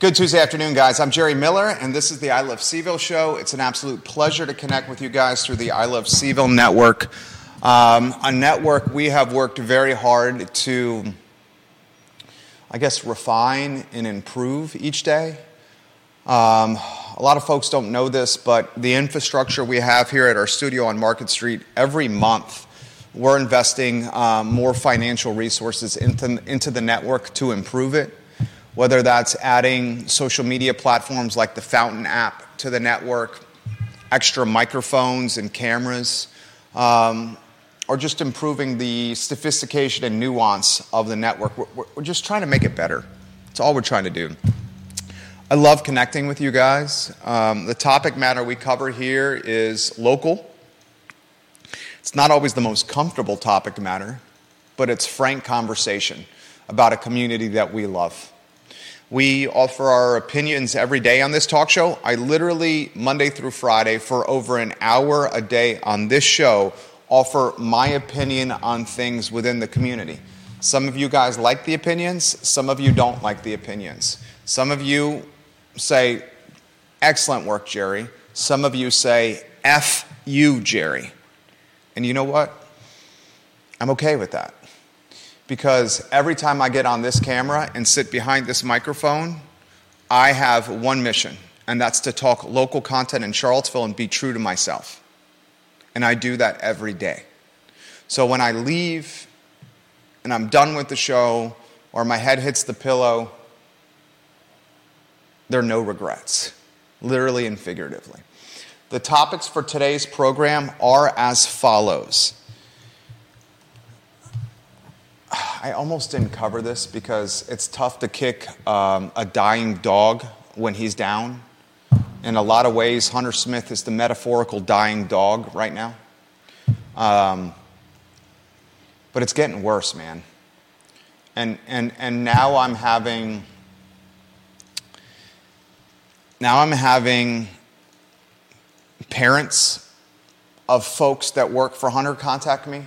Good Tuesday afternoon, guys. I'm Jerry Miller, and this is the I Love CVille show. It's an absolute pleasure to connect with you guys through the I Love CVille network. Um, a network we have worked very hard to, I guess, refine and improve each day. Um, a lot of folks don't know this, but the infrastructure we have here at our studio on Market Street every month, we're investing um, more financial resources into, into the network to improve it whether that's adding social media platforms like the Fountain app to the network, extra microphones and cameras, um, or just improving the sophistication and nuance of the network. We're, just trying to make it better. That's all we're trying to do. I love connecting with you guys. Um, the topic matter we cover here is local. It's not always the most comfortable topic matter, but it's frank conversation about a community that we love. We offer our opinions every day on this talk show. I literally, Monday through Friday, for over an hour a day on this show, offer my opinion on things within the community. Some of you guys like the opinions, some of you don't like the opinions. Some of you say, Excellent work, Jerry. Some of you say, F you, Jerry. And you know what? I'm okay with that because every time I get on this camera and sit behind this microphone, I have one mission, and that's to talk local content in Charlottesville and be true to myself. And I do that every day. So when I leave and I'm done with the show or my head hits the pillow, there are no regrets, literally and figuratively. The topics for today's program are as follows. I almost didn't cover this because it's tough to kick um, a dying dog when he's down. In a lot of ways, Hunter Smith is the metaphorical dying dog right now. Um, but it's getting worse, man. And, and, and now I'm having now I'm having parents of folks that work for Hunter contact me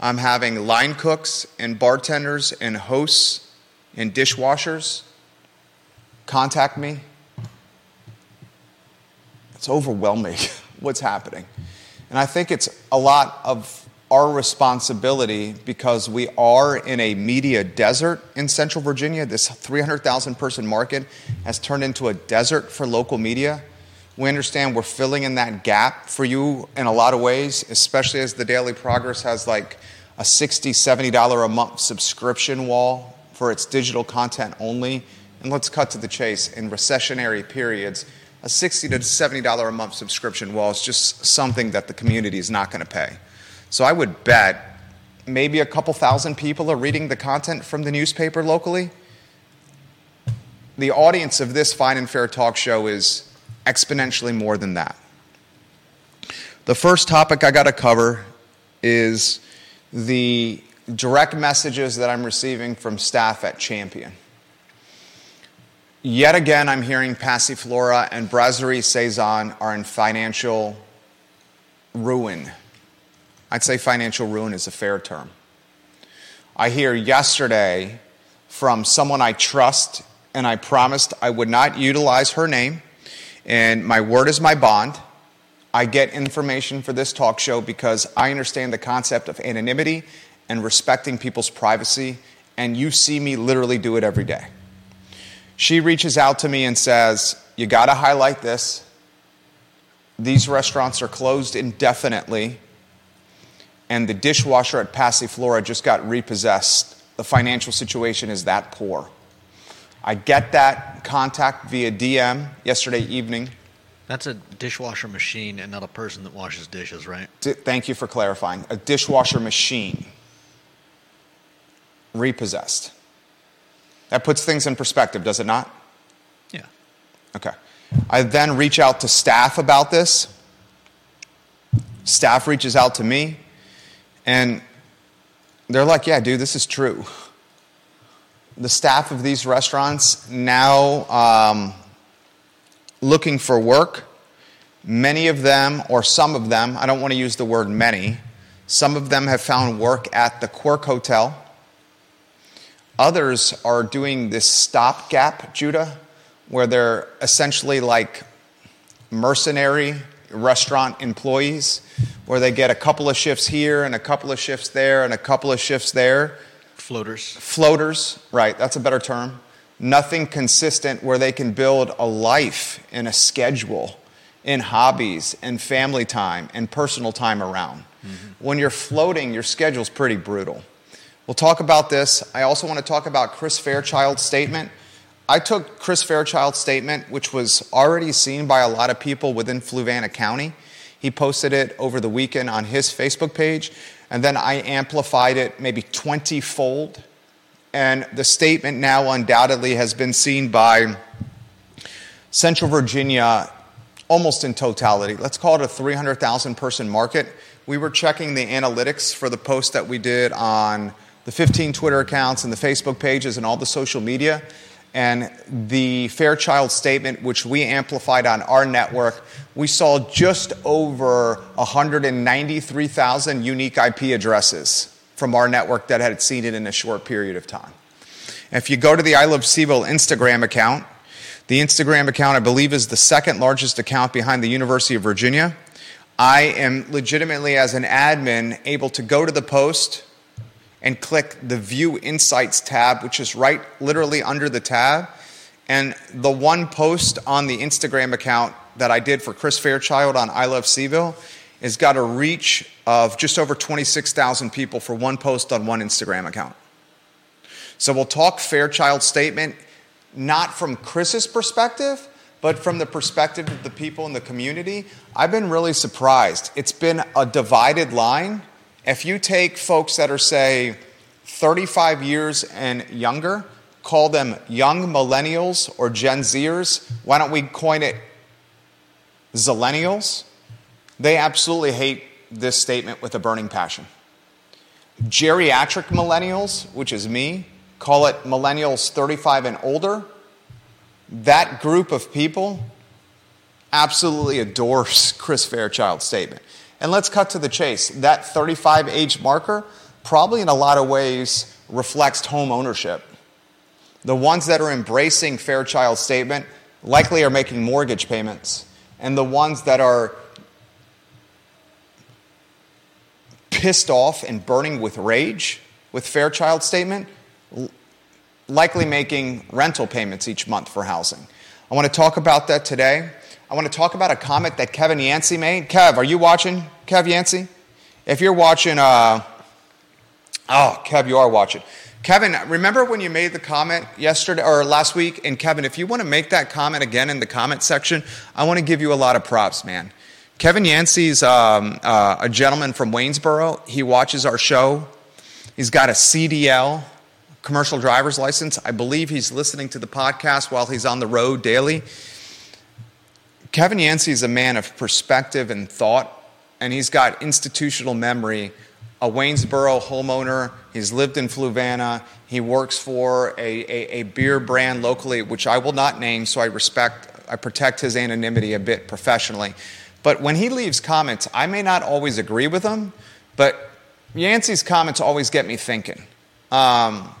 I'm having line cooks and bartenders and hosts and dishwashers contact me. It's overwhelming what's happening. And I think it's a lot of our responsibility because we are in a media desert in Central Virginia. This 300,000 person market has turned into a desert for local media. We understand we're filling in that gap for you in a lot of ways, especially as the Daily Progress has like a $60, $70 a month subscription wall for its digital content only. And let's cut to the chase. In recessionary periods, a 60 to $70 a month subscription wall is just something that the community is not going to pay. So I would bet maybe a couple thousand people are reading the content from the newspaper locally. The audience of this fine and fair talk show is exponentially more than that. The first topic I got to cover is the direct messages that I'm receiving from staff at Champion. Yet again, I'm hearing Passiflora and Brasserie Saison are in financial ruin. I'd say financial ruin is a fair term. I hear yesterday from someone I trust, and I promised I would not utilize her name, and my word is my bond. I get information for this talk show because I understand the concept of anonymity and respecting people's privacy, and you see me literally do it every day. She reaches out to me and says, You got to highlight this. These restaurants are closed indefinitely, and the dishwasher at Passiflora just got repossessed. The financial situation is that poor. I get that contact via DM yesterday evening. That's a dishwasher machine and not a person that washes dishes, right? D- thank you for clarifying. A dishwasher machine repossessed. That puts things in perspective, does it not? Yeah. Okay. I then reach out to staff about this. Staff reaches out to me, and they're like, yeah, dude, this is true. The staff of these restaurants now. Um, looking for work. Many of them, or some of them, I don't want to use the word many, some of them have found work at the Quirk Hotel. Others are doing this stopgap Judah, where they're essentially like mercenary restaurant employees, where they get a couple of shifts here and a couple of shifts there and a couple of shifts there. Floaters. Floaters, right, that's a better term. Nothing consistent where they can build a life and a schedule in hobbies and family time and personal time around. Mm-hmm. When you're floating, your schedule's pretty brutal. We'll talk about this. I also want to talk about Chris Fairchild's statement. I took Chris Fairchild's statement, which was already seen by a lot of people within Fluvanna County. He posted it over the weekend on his Facebook page, and then I amplified it maybe 20 fold. And the statement now undoubtedly has been seen by Central Virginia almost in totality. Let's call it a 300,000 person market. We were checking the analytics for the post that we did on the 15 Twitter accounts and the Facebook pages and all the social media. And the Fairchild statement, which we amplified on our network, we saw just over 193,000 unique IP addresses from our network that had seen it in a short period of time. If you go to the I Love CVille Instagram account, the Instagram account, I believe, is the second largest account behind the University of Virginia. I am legitimately, as an admin, able to go to the post and click the View Insights tab, which is right literally under the tab. And the one post on the Instagram account that I did for Chris Fairchild on I Love CVille has got a reach of just over 26,000 people for one post on one Instagram account. So we'll talk Fairchild statement, not from Chris's perspective, but from the perspective of the people in the community. I've been really surprised. It's been a divided line if you take folks that are, say, 35 years and younger, call them young millennials or Gen Zers, why don't we coin it Zillennials? They absolutely hate this statement with a burning passion. Geriatric millennials, which is me, call it millennials 35 and older. That group of people absolutely adores Chris Fairchild's statement. And let's cut to the chase. That 35 age marker probably in a lot of ways reflects home ownership. The ones that are embracing Fairchild's statement likely are making mortgage payments. And the ones that are pissed off and burning with rage with Fairchild's statement likely making rental payments each month for housing. I want to talk about that today. I want to talk about a comment that Kevin Yancey made. Kev, are you watching? Kev Yancey? If you're watching, uh, oh, Kev, you are watching. Kevin, remember when you made the comment yesterday or last week? And Kevin, if you want to make that comment again in the comment section, I want to give you a lot of props, man. Kevin Yancey's um, uh, a gentleman from Waynesboro. He watches our show. He's got a CDL, commercial driver's license. I believe he's listening to the podcast while he's on the road daily. Kevin Yancey is a man of perspective and thought, and he's got institutional memory. A Waynesboro homeowner, he's lived in Fluvanna, he works for a, a, a beer brand locally, which I will not name, so I respect, I protect his anonymity a bit professionally. But when he leaves comments, I may not always agree with him, but Yancey's comments always get me thinking. Um,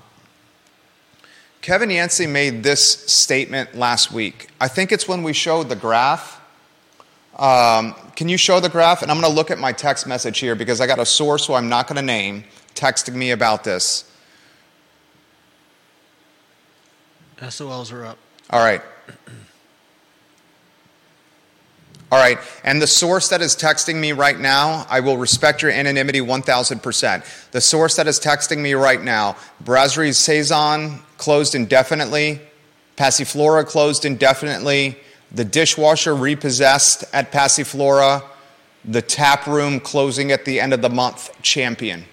Kevin Yancey made this statement last week. I think it's when we showed the graph. Um, can you show the graph? And I'm going to look at my text message here because I got a source who I'm not going to name texting me about this. SOLs are up. All right. All right. And the source that is texting me right now, I will respect your anonymity 1000%. The source that is texting me right now, Brasserie Saison closed indefinitely, Passiflora closed indefinitely, the dishwasher repossessed at Passiflora, the tap room closing at the end of the month, champion.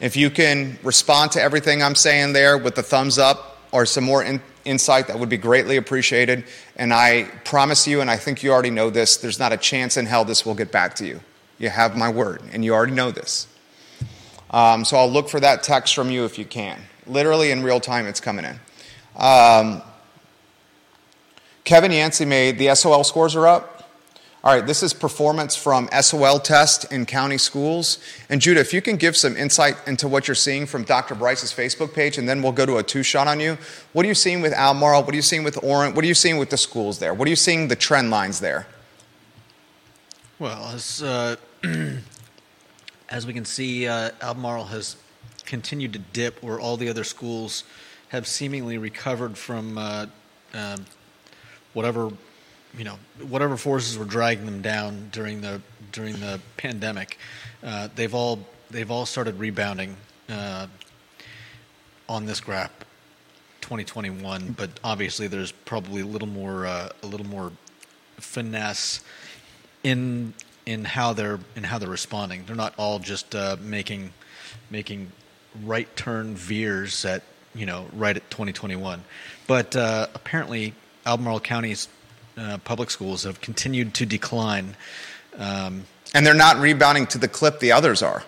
If you can respond to everything I'm saying there with a thumbs up or some more in- insight, that would be greatly appreciated. And I promise you, and I think you already know this, there's not a chance in hell this will get back to you. You have my word, and you already know this. Um, so I'll look for that text from you if you can. Literally in real time, it's coming in. Um, Kevin Yancey made the SOL scores are up. All right, this is performance from SOL test in county schools. And Judah, if you can give some insight into what you're seeing from Dr. Bryce's Facebook page, and then we'll go to a two shot on you. What are you seeing with Albemarle? What are you seeing with Orem? What are you seeing with the schools there? What are you seeing the trend lines there? Well, as, uh, as we can see, uh, Albemarle has continued to dip where all the other schools have seemingly recovered from uh, uh, whatever you know whatever forces were dragging them down during the during the pandemic. Uh, they've all they've all started rebounding uh, on this graph 2021 but obviously there's probably a little more uh, a little more finesse in in how they're in how they're responding they're not all just uh, making making right turn veers at you know right at 2021 but uh, apparently Albemarle County's uh, public schools have continued to decline. Um, and they're not rebounding to the clip the others are.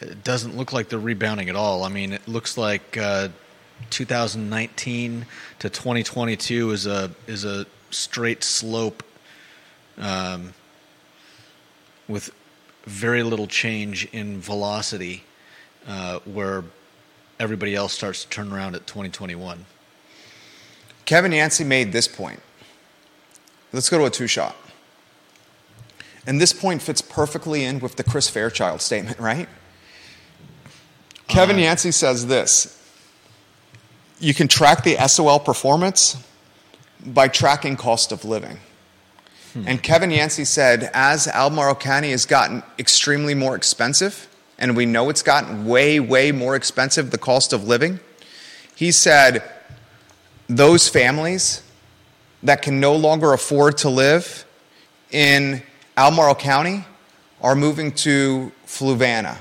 It doesn't look like they're rebounding at all. I mean, it looks like uh, 2019 to 2022 is a is a straight slope um, with very little change in velocity, uh, where everybody else starts to turn around at 2021. Kevin Yancey made this point. Let's go to a two shot. And this point fits perfectly in with the Chris Fairchild statement, right? Kevin uh, Yancey says this you can track the SOL performance by tracking cost of living. Hmm. And Kevin Yancey said, as Albemarle County has gotten extremely more expensive, and we know it's gotten way, way more expensive, the cost of living, he said, those families that can no longer afford to live in Albemarle County are moving to Fluvanna,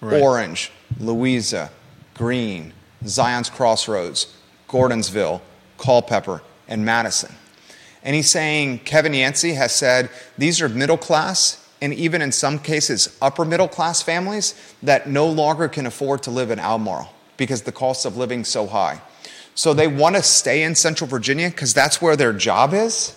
right. Orange, Louisa, Greene, Zion's Crossroads, Gordonsville, Culpeper, and Madison. And he's saying Kevin Yancey has said these are middle class and even in some cases upper middle class families that no longer can afford to live in Albemarle because the cost of living so high. So they want to stay in Central Virginia because that's where their job is.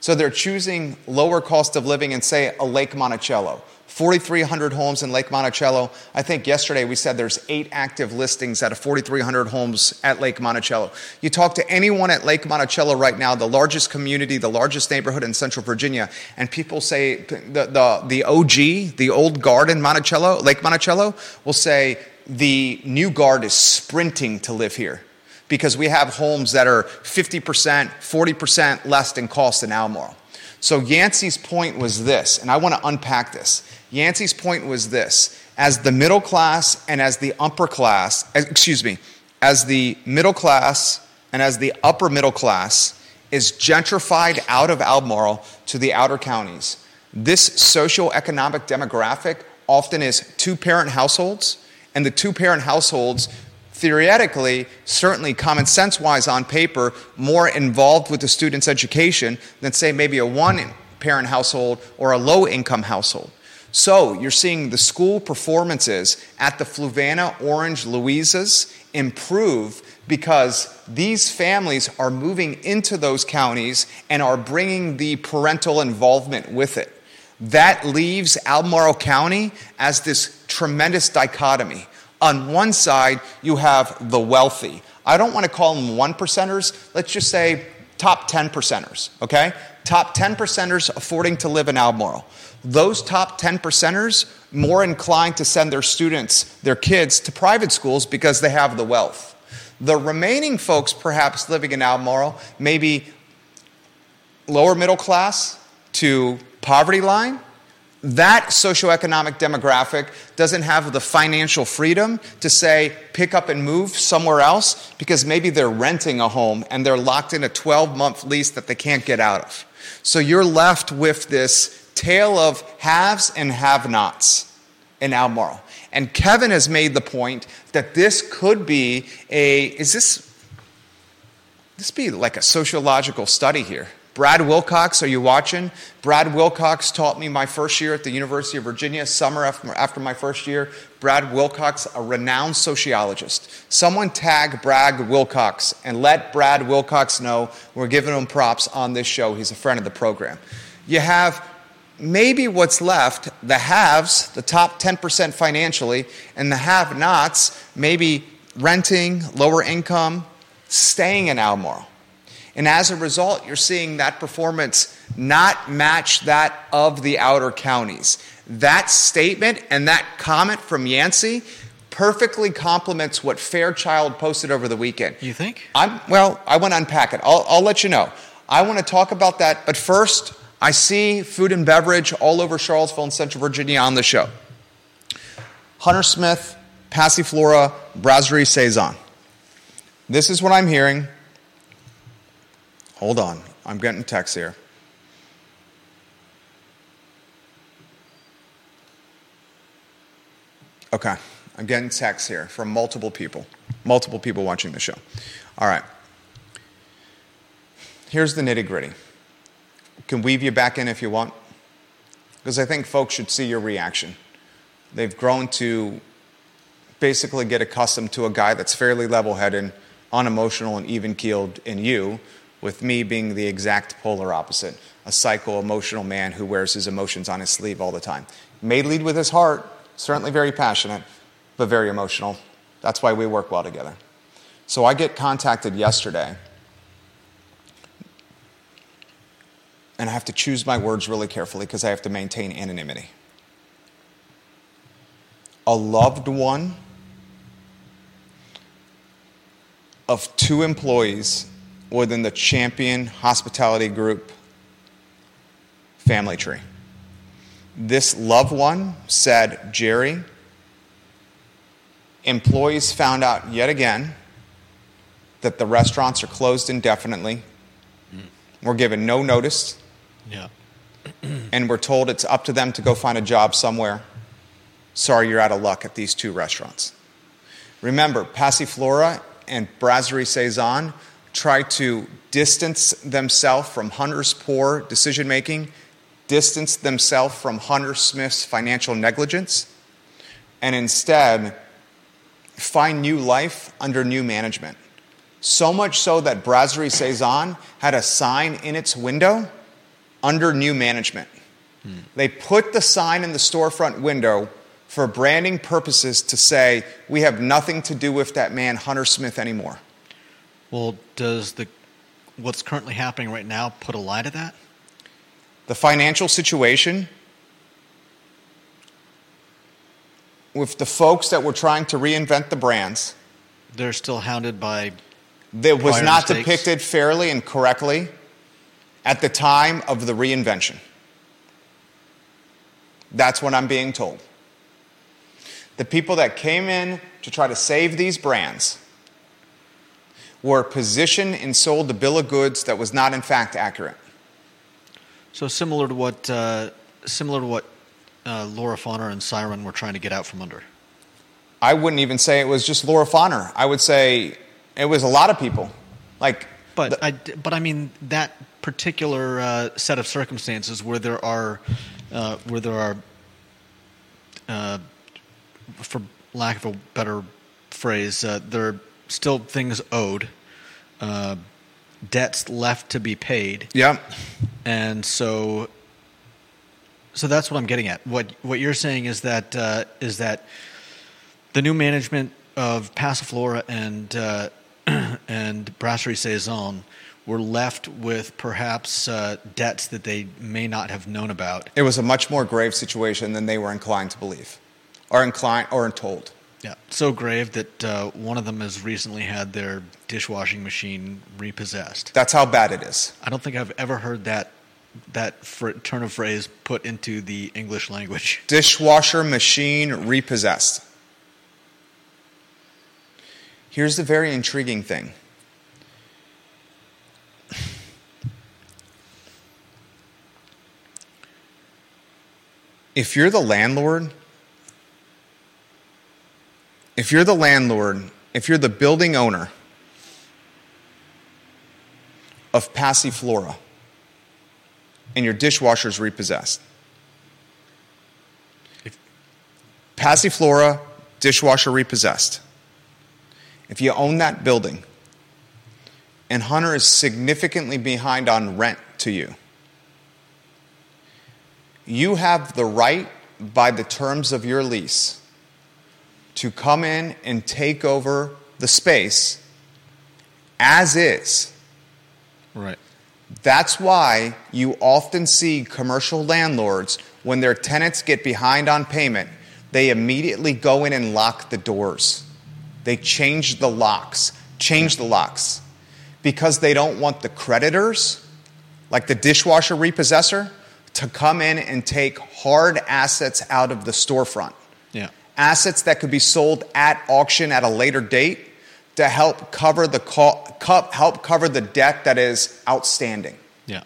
So they're choosing lower cost of living in, say, a Lake Monticello. 4,300 homes in Lake Monticello. I think yesterday we said there's eight active listings out of 4,300 homes at Lake Monticello. You talk to anyone at Lake Monticello right now, the largest community, the largest neighborhood in Central Virginia, and people say the, the, the OG, the old guard in Monticello, Lake Monticello, will say the new guard is sprinting to live here because we have homes that are 50%, 40% less than cost in Albemarle. So Yancey's point was this, and I want to unpack this. Yancey's point was this as the middle class and as the upper class, eh, excuse me, as the middle class and as the upper middle class is gentrified out of Albemarle to the outer counties, this socioeconomic demographic often is two parent households, and the two parent households theoretically, certainly common sense wise on paper, more involved with the student's education than, say, maybe a one parent household or a low income household. So you're seeing the school performances at the Fluvanna, Orange, Louisas improve because these families are moving into those counties and are bringing the parental involvement with it. That leaves Albemarle County as this tremendous dichotomy on one side, you have the wealthy. I don't want to call them one percenters. Let's just say top 10 percenters, okay? Top 10 percenters affording to live in Albemarle. Those top 10 percenters more inclined to send their students, their kids, to private schools because they have the wealth. The remaining folks, perhaps living in Albemarle, maybe lower middle class to poverty line, that socioeconomic demographic doesn't have the financial freedom to say pick up and move somewhere else because maybe they're renting a home and they're locked in a 12 month lease that they can't get out of. So you're left with this tale of haves and have nots in Albemarle. And Kevin has made the point that this could be a, is this, this be like a sociological study here? Brad Wilcox, are you watching? Brad Wilcox taught me my first year at the University of Virginia, summer after, my first year. Brad Wilcox, a renowned sociologist. Someone tag Brad Wilcox and let Brad Wilcox know we're giving him props on this show. He's a friend of the program. You have maybe what's left the haves, the top 10% financially, and the have nots, maybe renting, lower income, staying in Albemarle. And as a result, you're seeing that performance not match that of the outer counties. That statement and that comment from Yancey perfectly complements what Fairchild posted over the weekend. You think? I'm, well, I want to unpack it. I'll, I'll let you know. I want to talk about that, but first, I see food and beverage all over Charlottesville and Central Virginia on the show. Hunter Smith, Passiflora, Brasserie Saison. This is what I'm hearing. Hold on, I'm getting text here. Okay, I'm getting texts here from multiple people, multiple people watching the show. All right. Here's the nitty gritty. Can weave you back in if you want, because I think folks should see your reaction. They've grown to basically get accustomed to a guy that's fairly level headed, unemotional, and even keeled in you, with me being the exact polar opposite a psycho emotional man who wears his emotions on his sleeve all the time. May lead with his heart, certainly very passionate, but very emotional. That's why we work well together. So I get contacted yesterday, and I have to choose my words really carefully because I have to maintain anonymity. A loved one of two employees within the Champion Hospitality Group family tree. This loved one said, Jerry, employees found out yet again that the restaurants are closed indefinitely. We're given no notice. Yeah. and we're told it's up to them to go find a job somewhere. Sorry, you're out of luck at these two restaurants. Remember, Passiflora and Brasserie Saison try to distance themselves from Hunter's poor decision making, distance themselves from Hunter Smith's financial negligence, and instead find new life under new management. So much so that Brasserie Saison had a sign in its window under new management. Hmm. They put the sign in the storefront window for branding purposes to say, we have nothing to do with that man, Hunter Smith, anymore. Well, does the what's currently happening right now put a lie to that? The financial situation with the folks that were trying to reinvent the brands. They're still hounded by. That was not mistakes. depicted fairly and correctly at the time of the reinvention. That's what I'm being told. The people that came in to try to save these brands were positioned and sold a bill of goods that was not in fact accurate. So similar to what uh, similar to what uh, Laura Fonner and Siren were trying to get out from under. I wouldn't even say it was just Laura Fonner. I would say it was a lot of people. Like, but the, I but I mean that particular uh, set of circumstances where there are uh, where there are uh, for lack of a better phrase, uh, there are still things owed, uh, debts left to be paid. Yeah. And so, so that's what I'm getting at. What what you're saying is that uh, is that the new management of Passiflora and uh, and Brasserie Saison were left with perhaps uh, debts that they may not have known about. It was a much more grave situation than they were inclined to believe, or inclined or told. Yeah, so grave that uh, one of them has recently had their dishwashing machine repossessed. That's how bad it is. I don't think I've ever heard that that fr- turn of phrase put into the English language. Dishwasher machine repossessed. Here's the very intriguing thing. If you're the landlord, if you're the landlord, if you're the building owner of Passiflora and your dishwasher's repossessed, Passiflora, dishwasher repossessed. If you own that building and Hunter is significantly behind on rent to you, you have the right by the terms of your lease to come in and take over the space as is. Right. That's why you often see commercial landlords, when their tenants get behind on payment, they immediately go in and lock the doors. They change the locks, change the locks, because they don't want the creditors, like the dishwasher repossessor, to come in and take hard assets out of the storefront. Assets that could be sold at auction at a later date to help cover the co- co- help cover the debt that is outstanding. Yeah.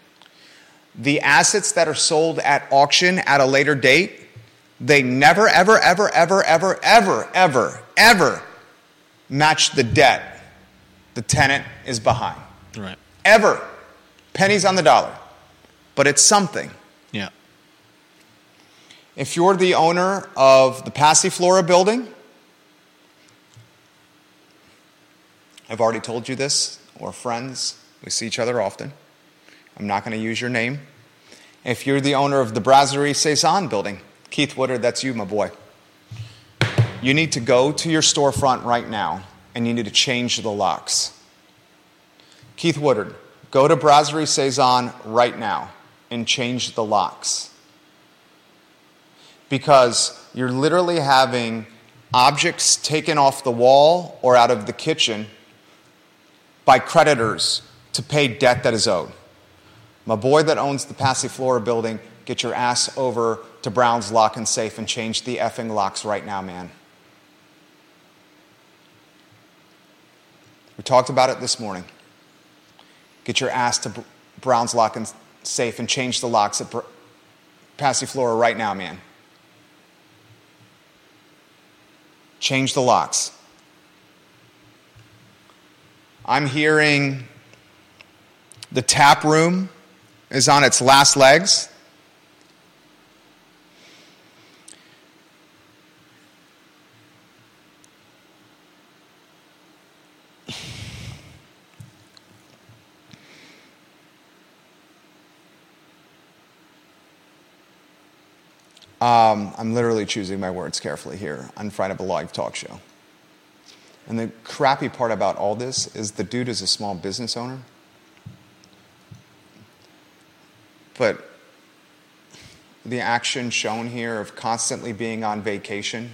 The assets that are sold at auction at a later date, they never ever ever ever ever ever ever ever match the debt the tenant is behind. Right. Ever. Pennies on the dollar. But it's something. If you're the owner of the Passiflora building, I've already told you this, we're friends, we see each other often. I'm not going to use your name. If you're the owner of the Brasserie Saison building, Keith Woodard, that's you, my boy. You need to go to your storefront right now and you need to change the locks. Keith Woodard, go to Brasserie Saison right now and change the locks. Because you're literally having objects taken off the wall or out of the kitchen by creditors to pay debt that is owed. My boy that owns the Passiflora building, get your ass over to Brown's Lock and Safe and change the effing locks right now, man. We talked about it this morning. Get your ass to Brown's Lock and Safe and change the locks at Passiflora right now, man. Change the locks. I'm hearing the tap room is on its last legs. Um, I'm literally choosing my words carefully here on Friday of a live talk show. And the crappy part about all this is the dude is a small business owner. But the action shown here of constantly being on vacation,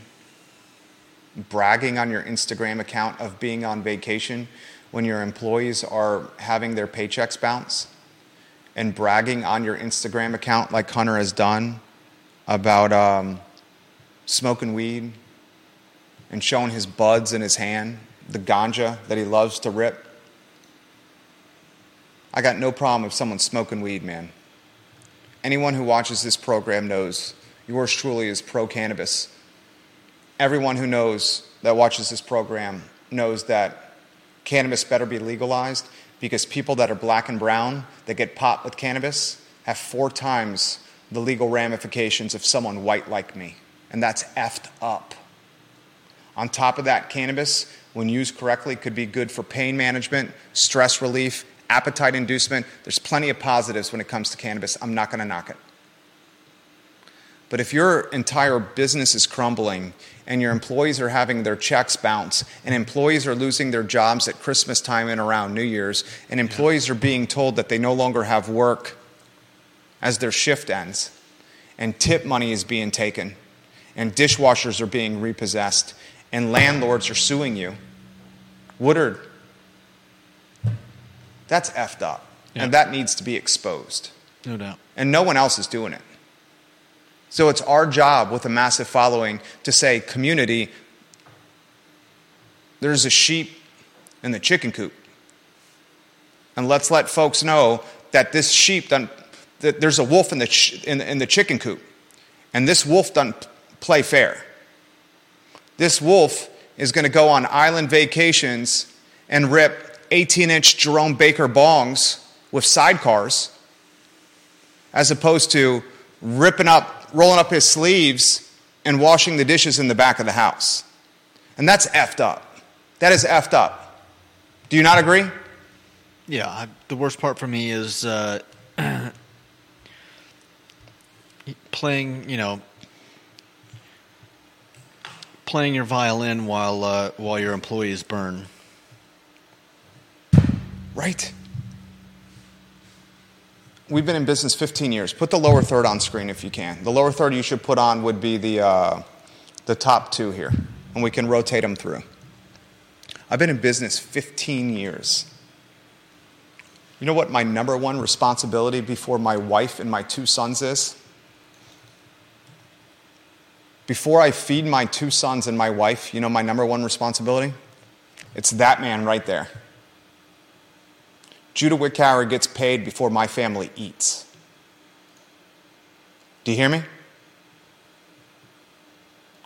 bragging on your Instagram account of being on vacation when your employees are having their paychecks bounce, and bragging on your Instagram account like Hunter has done about um, smoking weed and showing his buds in his hand, the ganja that he loves to rip. I got no problem if someone's smoking weed, man. Anyone who watches this program knows yours truly is pro cannabis. Everyone who knows that watches this program knows that cannabis better be legalized because people that are black and brown that get popped with cannabis have four times the legal ramifications of someone white like me. And that's effed up. On top of that, cannabis, when used correctly, could be good for pain management, stress relief, appetite inducement. There's plenty of positives when it comes to cannabis. I'm not going to knock it. But if your entire business is crumbling and your employees are having their checks bounce and employees are losing their jobs at Christmas time and around New Year's and employees are being told that they no longer have work as their shift ends and tip money is being taken and dishwashers are being repossessed and landlords are suing you. Woodard, that's effed up. Yeah. And that needs to be exposed. No doubt. And no one else is doing it. So it's our job with a massive following to say, community, there's a sheep in the chicken coop. And let's let folks know that this sheep, done, that there's a wolf in the, ch- in, in the chicken coop. And this wolf doesn't play fair. This wolf is going to go on island vacations and rip 18 inch Jerome Baker bongs with sidecars, as opposed to ripping up, rolling up his sleeves and washing the dishes in the back of the house. And that's effed up. That is effed up. Do you not agree? Yeah, I, the worst part for me is uh, playing, you know, playing your violin while uh, while your employees burn. Right. We've been in business 15 years. Put the lower third on screen if you can. The lower third you should put on would be the, uh, the top two here, and we can rotate them through. I've been in business 15 years. You know what my number one responsibility before my wife and my two sons is? Before I feed my two sons and my wife, you know my number one responsibility? It's that man right there. Judah Wickower gets paid before my family eats. Do you hear me?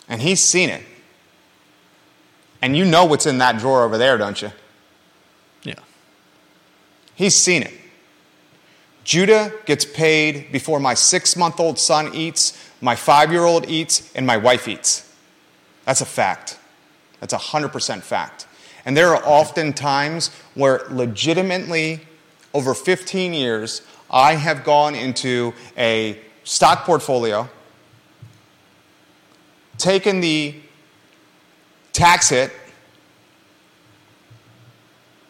And he's seen it. And you know what's in that drawer over there, don't you? Yeah. He's seen it. Judah gets paid before my six month old son eats, my five year old eats, and my wife eats. That's a fact. That's a 100% fact. And there are often times where legitimately, over 15 years, I have gone into a stock portfolio, taken the tax hit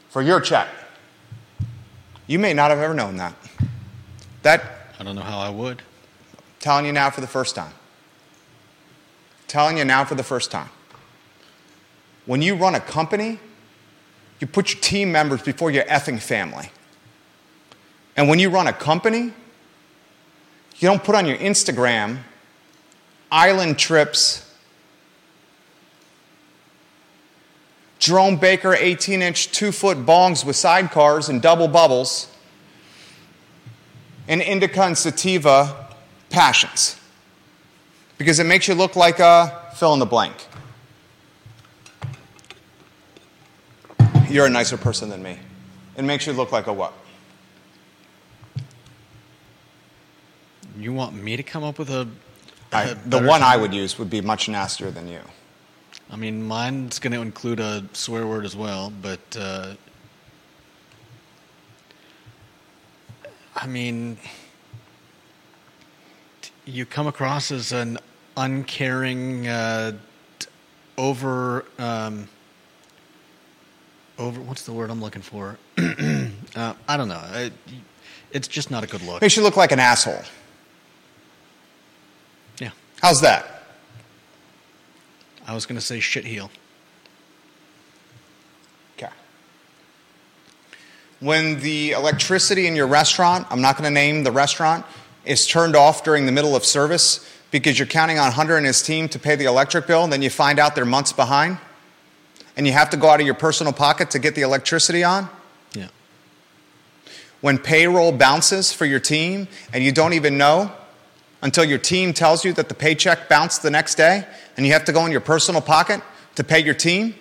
for your check. You may not have ever known that. That I don't know how I would. telling you now for the first time. Telling you now for the first time. When you run a company, you put your team members before your effing family. And when you run a company, you don't put on your Instagram island trips, Jerome Baker 18 inch, two foot bongs with sidecars and double bubbles, and indica and sativa passions. Because it makes you look like a fill in the blank. You're a nicer person than me. It makes you look like a what? You want me to come up with a. I, a the better one I would use would be much nastier than you. I mean, mine's going to include a swear word as well, but uh, I mean, you come across as an uncaring, uh, over, um, over. What's the word I'm looking for? uh, I don't know. It, it's just not a good look. Makes you look like an asshole. Yeah, How's that? I was going to say shit heel. Okay. When the electricity in your restaurant, I'm not going to name the restaurant, is turned off during the middle of service because you're counting on Hunter and his team to pay the electric bill, and then you find out they're months behind, and you have to go out of your personal pocket to get the electricity on. Yeah. When payroll bounces for your team and you don't even know until your team tells you that the paycheck bounced the next day and you have to go in your personal pocket to pay your team,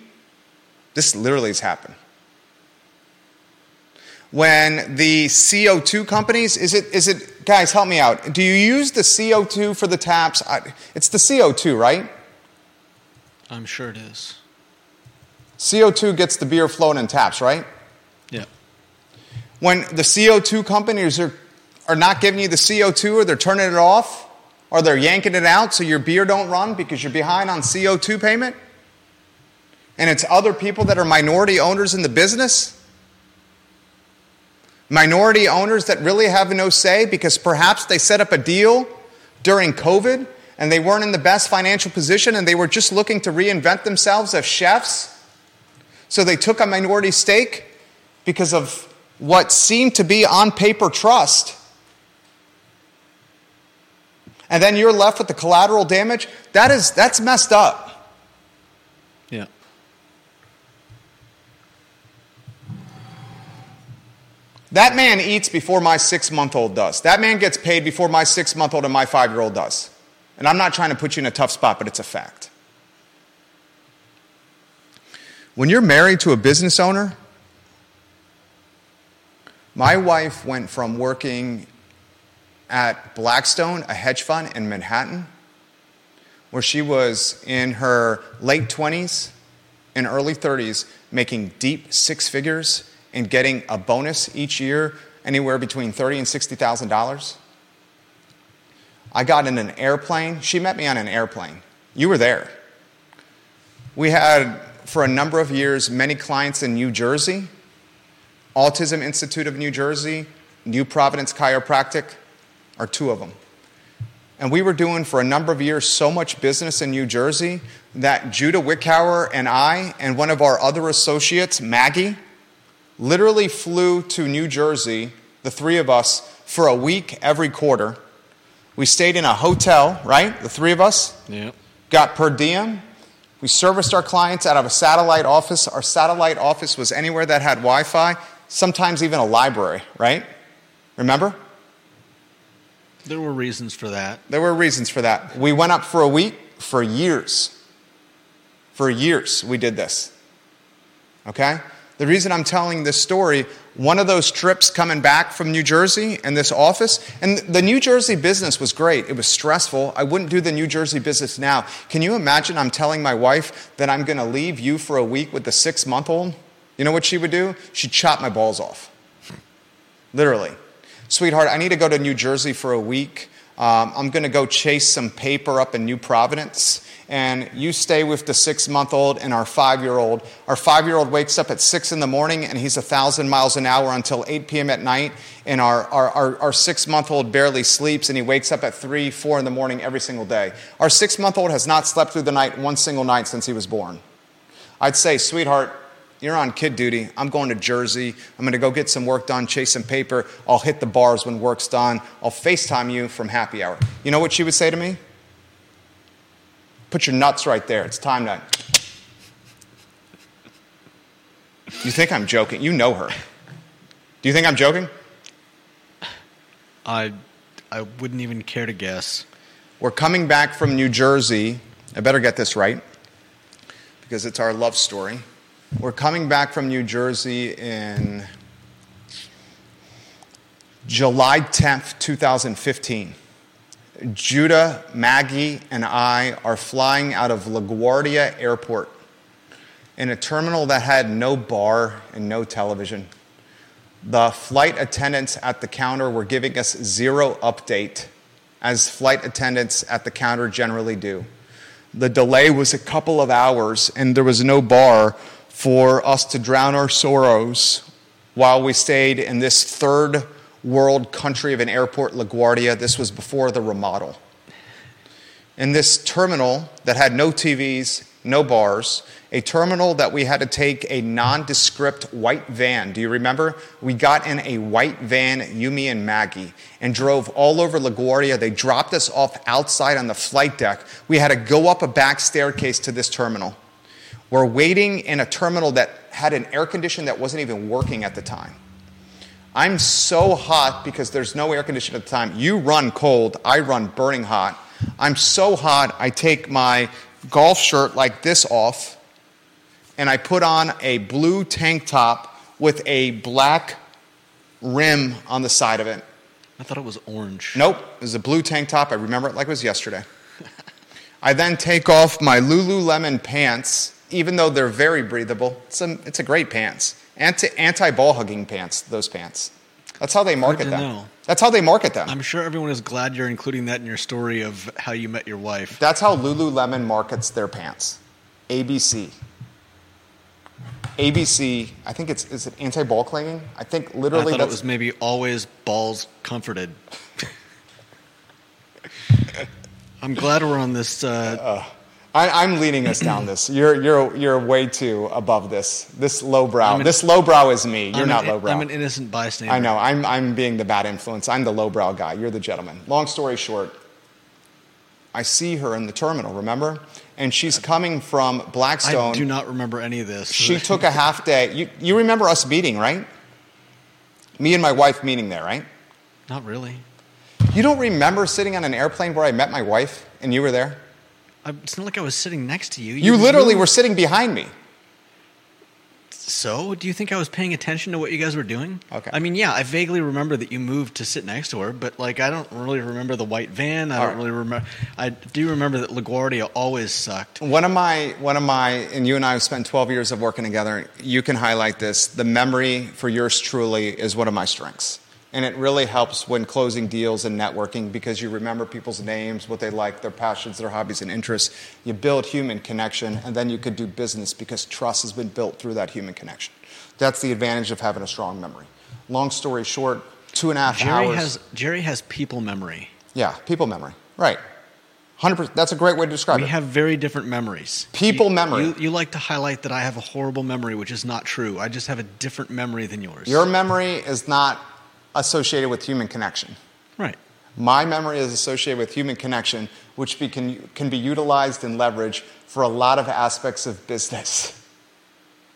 this literally has happened. When the CO2 companies, is it, is it, guys, help me out. Do you use the CO2 for the taps? I, it's the CO2, right? I'm sure it is. CO2 gets the beer flowing in taps, right? Yeah. when the CO2 companies are, are not giving you the CO2 or they're turning it off or they're yanking it out so your beer don't run because you're behind on CO2 payment and it's other people that are minority owners in the business minority owners that really have no say because perhaps they set up a deal during COVID and they weren't in the best financial position and they were just looking to reinvent themselves as chefs so they took a minority stake because of what seemed to be on paper trust. And then you're left with the collateral damage. That is that's messed up. Yeah. That man eats before my 6-month-old does. That man gets paid before my 6-month-old and my 5-year-old does. And I'm not trying to put you in a tough spot, but it's a fact. When you're married to a business owner, My wife went from working at Blackstone, a hedge fund in Manhattan, where she was in her late 20s and early 30s making deep six figures and getting a bonus each year anywhere between 30 and $60,000. I got in an airplane. She met me on an airplane. You were there. We had, for a number of years, many clients in New Jersey, Autism Institute of New Jersey, New Providence Chiropractic are two of them. And we were doing for a number of years so much business in New Jersey that Judah Wickhauer and I and one of our other associates, Maggie, literally flew to New Jersey, the three of us, for a week every quarter. We stayed in a hotel, right? The three of us. Yeah. Got per diem. We serviced our clients out of a satellite office. Our satellite office was anywhere that had Wi Fi, sometimes even a library, right? Remember? There were reasons for that. There were reasons for that. We went up for a week for years. For years, we did this. Okay? The reason I'm telling this story, one of those trips coming back from New Jersey and this office, and the New Jersey business was great. It was stressful. I wouldn't do the New Jersey business now. Can you imagine I'm telling my wife that I'm going to leave you for a week with the six month old? You know what she would do? She'd chop my balls off. Literally. Sweetheart, I need to go to New Jersey for a week. Um, I'm going to go chase some paper up in New Providence. And you stay with the six month old and our five year old. Our five year old wakes up at six in the morning and he's a thousand miles an hour until 8 p.m. at night. And our, our, our, our six month old barely sleeps and he wakes up at three, four in the morning every single day. Our six month old has not slept through the night one single night since he was born. I'd say, sweetheart, you're on kid duty. I'm going to Jersey. I'm going to go get some work done, chase some paper. I'll hit the bars when work's done. I'll FaceTime you from happy hour. You know what she would say to me? Put your nuts right there. It's time to. You think I'm joking? You know her. Do you think I'm joking? I, I wouldn't even care to guess. We're coming back from New Jersey. I better get this right because it's our love story. We're coming back from New Jersey in July 10th, 2015. Judah, Maggie, and I are flying out of LaGuardia Airport in a terminal that had no bar and no television. The flight attendants at the counter were giving us zero update, as flight attendants at the counter generally do. The delay was a couple of hours, and there was no bar for us to drown our sorrows while we stayed in this third world country of an airport, LaGuardia. This was before the remodel. In this terminal that had no TVs, no bars, a terminal that we had to take a nondescript white van. Do you remember? We got in a white van, Yumi and Maggie, and drove all over LaGuardia. They dropped us off outside on the flight deck. We had to go up a back staircase to this terminal. We're waiting in a terminal that had an air condition that wasn't even working at the time. I'm so hot because there's no air conditioning at the time. You run cold, I run burning hot. I'm so hot, I take my golf shirt like this off and I put on a blue tank top with a black rim on the side of it. I thought it was orange. Nope, it was a blue tank top. I remember it like it was yesterday. I then take off my Lululemon pants even though they're very breathable, it's a, it's a great pants. Anti, anti ball hugging pants, those pants. That's how they market them. Know. That's how they market them. I'm sure everyone is glad you're including that in your story of how you met your wife. That's how Lululemon markets their pants. ABC. ABC, I think it's is it anti-ball clinging? I think literally I thought it was maybe always balls comforted. I'm glad we're on this uh, uh, I, am leading us down this. You're, you're, you're way too above this. This lowbrow. An, this lowbrow is me. You're I'm not an, lowbrow. I'm an innocent bystander. I know. I'm, I'm being the bad influence. I'm the lowbrow guy. You're the gentleman. Long story short, I see her in the terminal, remember? And she's coming from Blackstone. I do not remember any of this. She took a half day. You, you remember us meeting, right? Me and my wife meeting there, right? Not really. You don't remember sitting on an airplane where I met my wife and you were there? It's not like I was sitting next to you. You, you literally were sitting behind me. So, do you think I was paying attention to what you guys were doing? Okay. I mean, yeah, I vaguely remember that you moved to sit next to her, but like, I don't really remember the white van. I All don't right. really remember. I do remember that LaGuardia always sucked. One of my, one of my, and you and I have spent 12 years of working together. You can highlight this. The memory for yours truly is one of my strengths. And it really helps when closing deals and networking because you remember people's names, what they like, their passions, their hobbies, and interests. You build human connection, and then you could do business because trust has been built through that human connection. That's the advantage of having a strong memory. Long story short, two and a half Jerry hours. has Jerry has people memory. yeah, people memory. Right. 100%. That's a great way to describe We it. We have very different memories. People You- memory. You, you like to highlight that I have a horrible memory, which is not true. I just have a different memory than yours. Your memory is not associated with human connection. right. My memory is associated with human connection, which be, can, can be utilized and leveraged for a lot of aspects of business.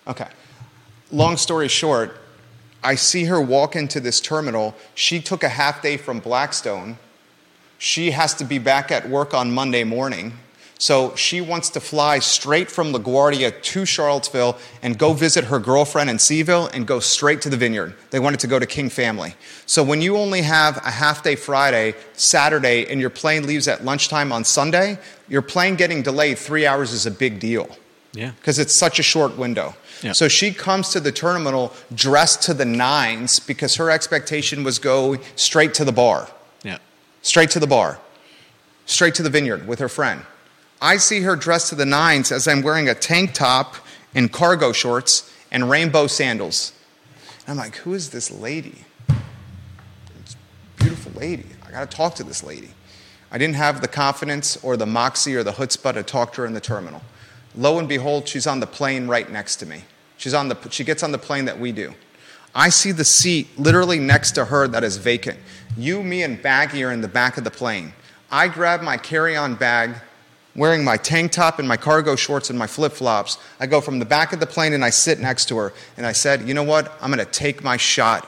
Okay. Long story short, I see her walk into this terminal. She took a half day from Blackstone. She has to be back at work on Monday morning. So she wants to fly straight from LaGuardia to Charlottesville and go visit her girlfriend in CVille and go straight to the vineyard. They wanted to go to King Family. So when you only have a half day Friday, Saturday, and your plane leaves at lunchtime on Sunday, your plane getting delayed three hours is a big deal Yeah. because it's such a short window. Yeah. So she comes to the terminal dressed to the nines because her expectation was go straight to the bar, Yeah. straight to the bar, straight to the vineyard with her friend. I see her dressed to the nines as I'm wearing a tank top and cargo shorts and rainbow sandals. And I'm like, who is this lady? It's beautiful lady. I got to talk to this lady. I didn't have the confidence or the moxie or the chutzpah to talk to her in the terminal. Lo and behold, she's on the plane right next to me. She's on the, she gets on the plane that we do. I see the seat literally next to her that is vacant. You, me, and Baggy are in the back of the plane. I grab my carry on bag, wearing my tank top and my cargo shorts and my flip flops. I go from the back of the plane and I sit next to her. And I said, You know what? I'm going to take my shot.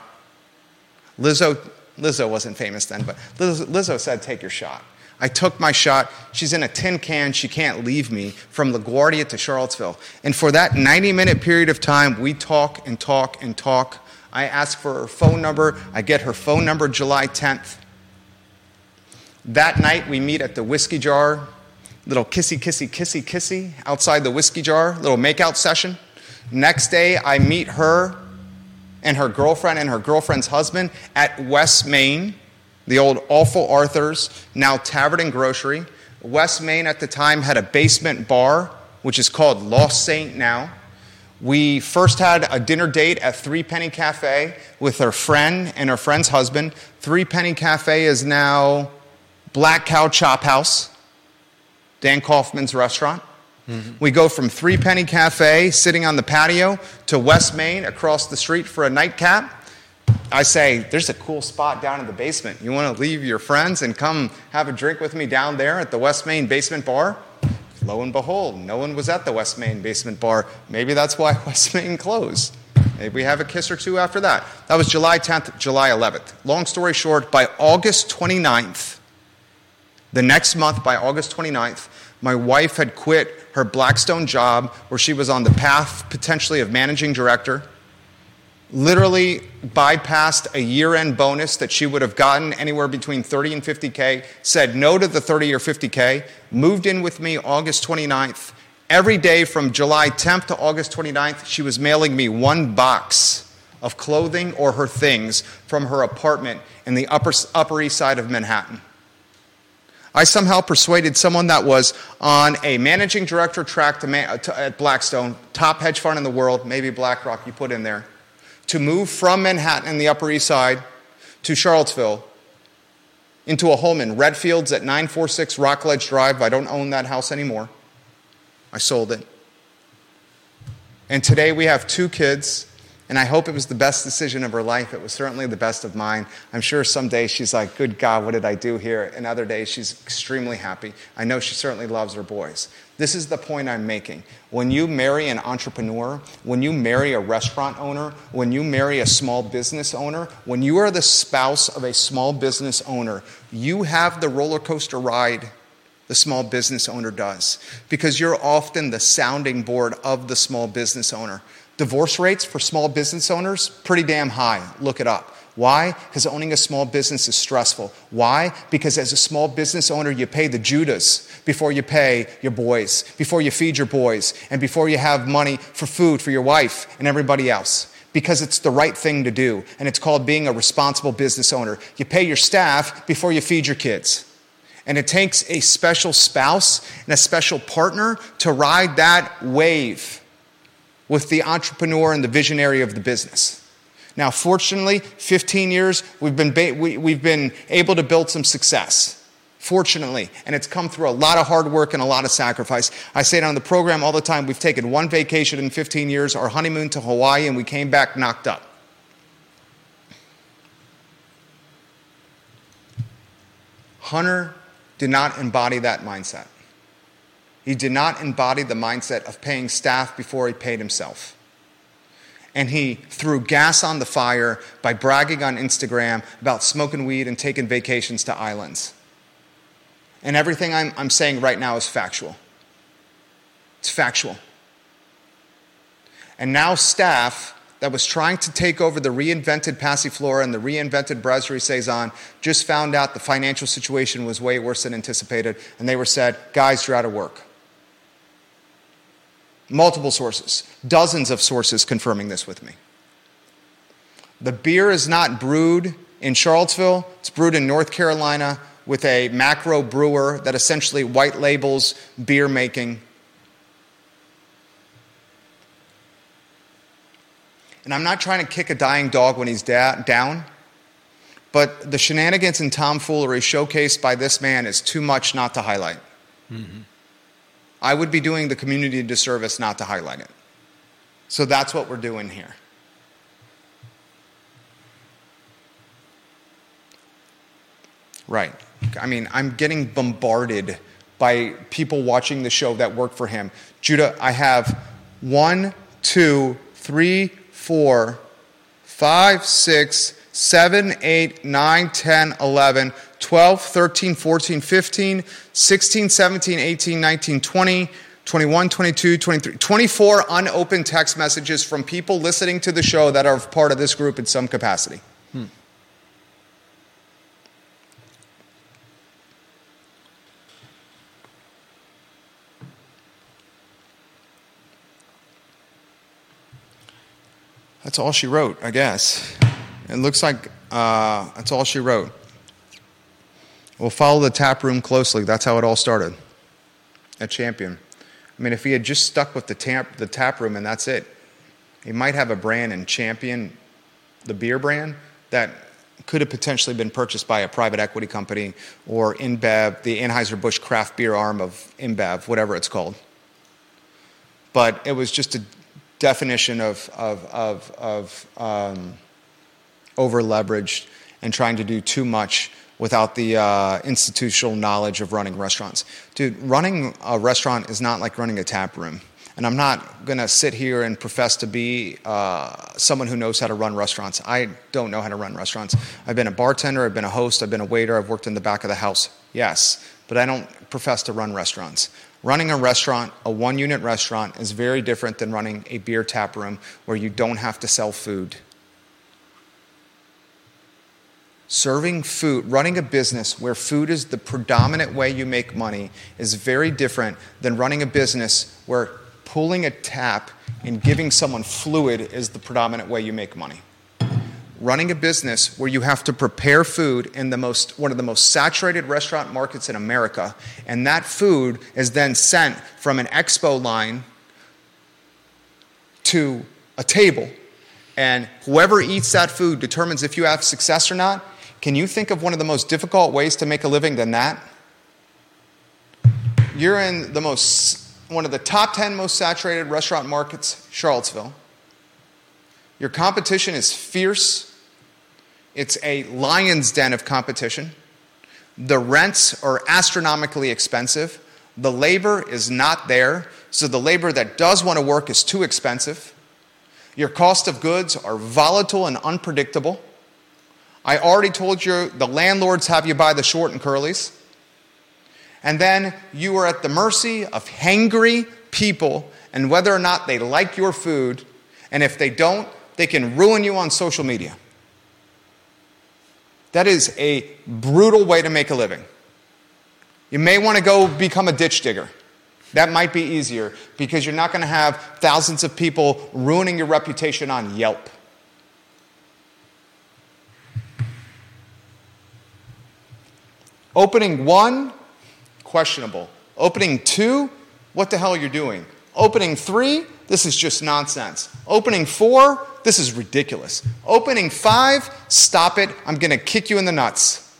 Lizzo, Lizzo wasn't famous then, but Lizzo, Lizzo said, Take your shot. I took my shot. She's in a tin can. She can't leave me from LaGuardia to Charlottesville. And for that 90 minute period of time, we talk and talk and talk. I ask for her phone number. I get her phone number July 10th. That night, we meet at the whiskey jar, little kissy, kissy, kissy, kissy outside the whiskey jar, little makeout session. Next day, I meet her and her girlfriend and her girlfriend's husband at West Main, the old Awful Arthur's, now Tavern and Grocery. West Main at the time had a basement bar, which is called Lost Saint now. We first had a dinner date at Three Penny Cafe with her friend and her friend's husband. Three Penny Cafe is now Black Cow Chop House, Dan Kaufman's restaurant. We go from Three Penny Cafe, sitting on the patio, to West Main across the street for a nightcap. I say, There's a cool spot down in the basement. You want to leave your friends and come have a drink with me down there at the West Main basement bar? Lo and behold, no one was at the West Main basement bar. Maybe that's why West Main closed. Maybe we have a kiss or two after that. That was July 10th, July 11th. Long story short, by August 29th, the next month, by August 29th, my wife had quit her Blackstone job where she was on the path potentially of managing director, literally bypassed a year end bonus that she would have gotten anywhere between 30 and 50K, said no to the 30 or 50K, moved in with me August 29th. Every day from July 10th to August 29th, she was mailing me one box of clothing or her things from her apartment in the upper, upper east side of Manhattan. I somehow persuaded someone that was on a managing director track man, to, at Blackstone, top hedge fund in the world, maybe BlackRock you put in there, to move from Manhattan in the Upper East Side to Charlottesville into a home in Redfields at 946 Rockledge Drive. I don't own that house anymore. I sold it. And today we have two kids, and I hope it was the best decision of her life. It was certainly the best of mine. I'm sure some days she's like, Good God, what did I do here? And other days she's extremely happy. I know she certainly loves her boys. This is the point I'm making. When you marry an entrepreneur, when you marry a restaurant owner, when you marry a small business owner, when you are the spouse of a small business owner, you have the roller coaster ride the small business owner does because you're often the sounding board of the small business owner. Divorce rates for small business owners, pretty damn high. Look it up. Why? Because owning a small business is stressful. Why? Because as a small business owner, you pay the Judas before you pay your boys, before you feed your boys, and before you have money for food for your wife and everybody else. because it's the right thing to do, and it's called being a responsible business owner. You pay your staff before you feed your kids. And it takes a special spouse and a special partner to ride that wave with the entrepreneur and the visionary of the business. Now, fortunately, 15 years, we've been, ba- we, we've been able to build some success. Fortunately, and it's come through a lot of hard work and a lot of sacrifice. I say it on the program all the time. We've taken one vacation in 15 years, our honeymoon to Hawaii, and we came back knocked up. Hunter did not embody that mindset. He did not embody the mindset of paying staff before he paid himself. And he threw gas on the fire by bragging on Instagram about smoking weed and taking vacations to islands. And everything I'm, I'm saying right now is factual. It's factual. And now, staff that was trying to take over the reinvented Passiflora and the reinvented Brasserie Saison just found out the financial situation was way worse than anticipated, and they were said, guys, you're out of work. Multiple sources, dozens of sources confirming this with me. The beer is not brewed in Charlottesville, it's brewed in North Carolina with a macro brewer that essentially white labels beer making. And I'm not trying to kick a dying dog when he's da- down, but the shenanigans and tomfoolery showcased by this man is too much not to highlight. Mm-hmm. I would be doing the community a disservice not to highlight it. So that's what we're doing here. Right. I mean, I'm getting bombarded by people watching the show that work for him. Judah, I have one, two, three, four, five, six, 7, 8, 9, 10, 11, 12, 13, 14, 15, 16, 17, 18, 19, 20, 21, 22, 23, 24 unopened text messages from people listening to the show that are part of this group in some capacity. Hmm. That's all she wrote, I guess. It looks like uh, that's all she wrote. We'll follow the tap room closely. That's how it all started at Champion. I mean, if he had just stuck with the tap, the tap room and that's it, he might have a brand and Champion, the beer brand, that could have potentially been purchased by a private equity company or InBev, the Anheuser-Busch craft beer arm of InBev, whatever it's called. But it was just a definition of, of, of, of um, over leveraged and trying to do too much without the uh, institutional knowledge of running restaurants. Dude, running a restaurant is not like running a tap room. And I'm not to sit here and profess to be uh, someone who knows how to run restaurants. I don't know how to run restaurants. I've been a bartender, I've been a host, I've been a waiter, I've worked in the back of the house. Yes, but I don't profess to run restaurants. Running a restaurant, a one unit restaurant, is very different than running a beer tap room where you don't have to sell food. Serving food, running a business where food is the predominant way you make money is very different than running a business where pulling a tap and giving someone fluid is the predominant way you make money. Running a business where you have to prepare food in the most, one of the most saturated restaurant markets in America, and that food is then sent from an expo line to a table, and whoever eats that food determines if you have success or not can you think of one of the most difficult ways to make a living than that? You're in the most one of the top 10 most saturated restaurant markets, Charlottesville. Your competition is fierce. It's a lion's den of competition. The rents are astronomically expensive. The labor is not there, so the labor that does want to work is too expensive. Your cost of goods are volatile and unpredictable. I already told you the landlords have you by the short and curlies. And then you are at the mercy of hangry people and whether or not they like your food. And if they don't, they can ruin you on social media. That is a brutal way to make a living. You may want to go become a ditch digger. That might be easier because you're not going to have thousands of people ruining your reputation on Yelp. Opening one, questionable. Opening two, what the hell are you doing? Opening three, this is just nonsense. Opening four, this is ridiculous. Opening five, stop it. I'm going to kick you in the nuts.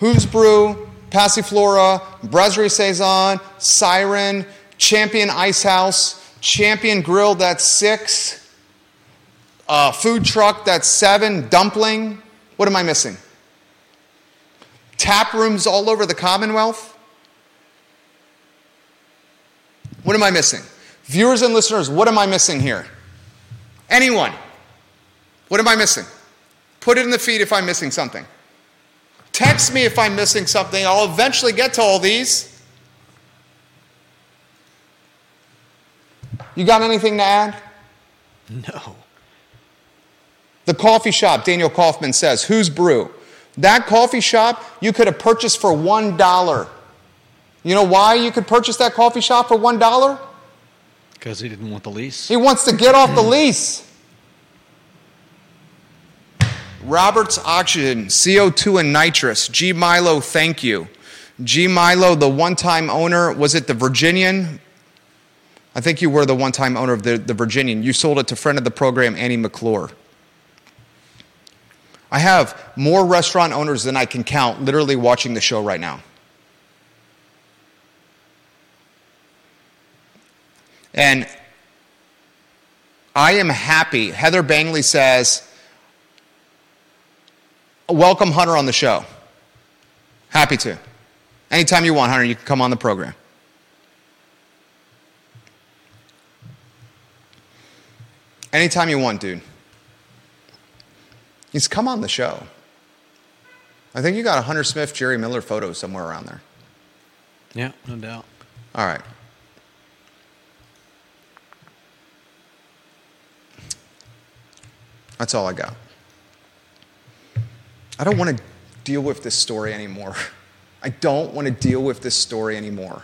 Who's Brew, Passiflora, Brasserie Saison, Siren, Champion Ice House, Champion Grill, that's six, uh, Food Truck, that's seven, Dumpling. What am I missing? Tap rooms all over the Commonwealth. What am I missing? Viewers and listeners, what am I missing here? Anyone? What am I missing? Put it in the feed if I'm missing something. Text me if I'm missing something. I'll eventually get to all these. You got anything to add? No. The coffee shop, Daniel Kaufman says, Who's Brew? That coffee shop you could have purchased for $1. You know why you could purchase that coffee shop for $1? Because he didn't want the lease. He wants to get off the lease. Roberts Oxygen, CO2 and nitrous. G Milo, thank you. G Milo, the one time owner, was it the Virginian? I think you were the one time owner of the, the Virginian. You sold it to friend of the program, Annie McClure. I have more restaurant owners than I can count literally watching the show right now. And I am happy. Heather Bangley says, Welcome Hunter on the show. Happy to. Anytime you want, Hunter, you can come on the program. Anytime you want, dude. He's come on the show. I think you got a Hunter Smith, Jerry Miller photo somewhere around there. Yeah, no doubt. All right. That's all I got. I don't want to deal with this story anymore. I don't want to deal with this story anymore.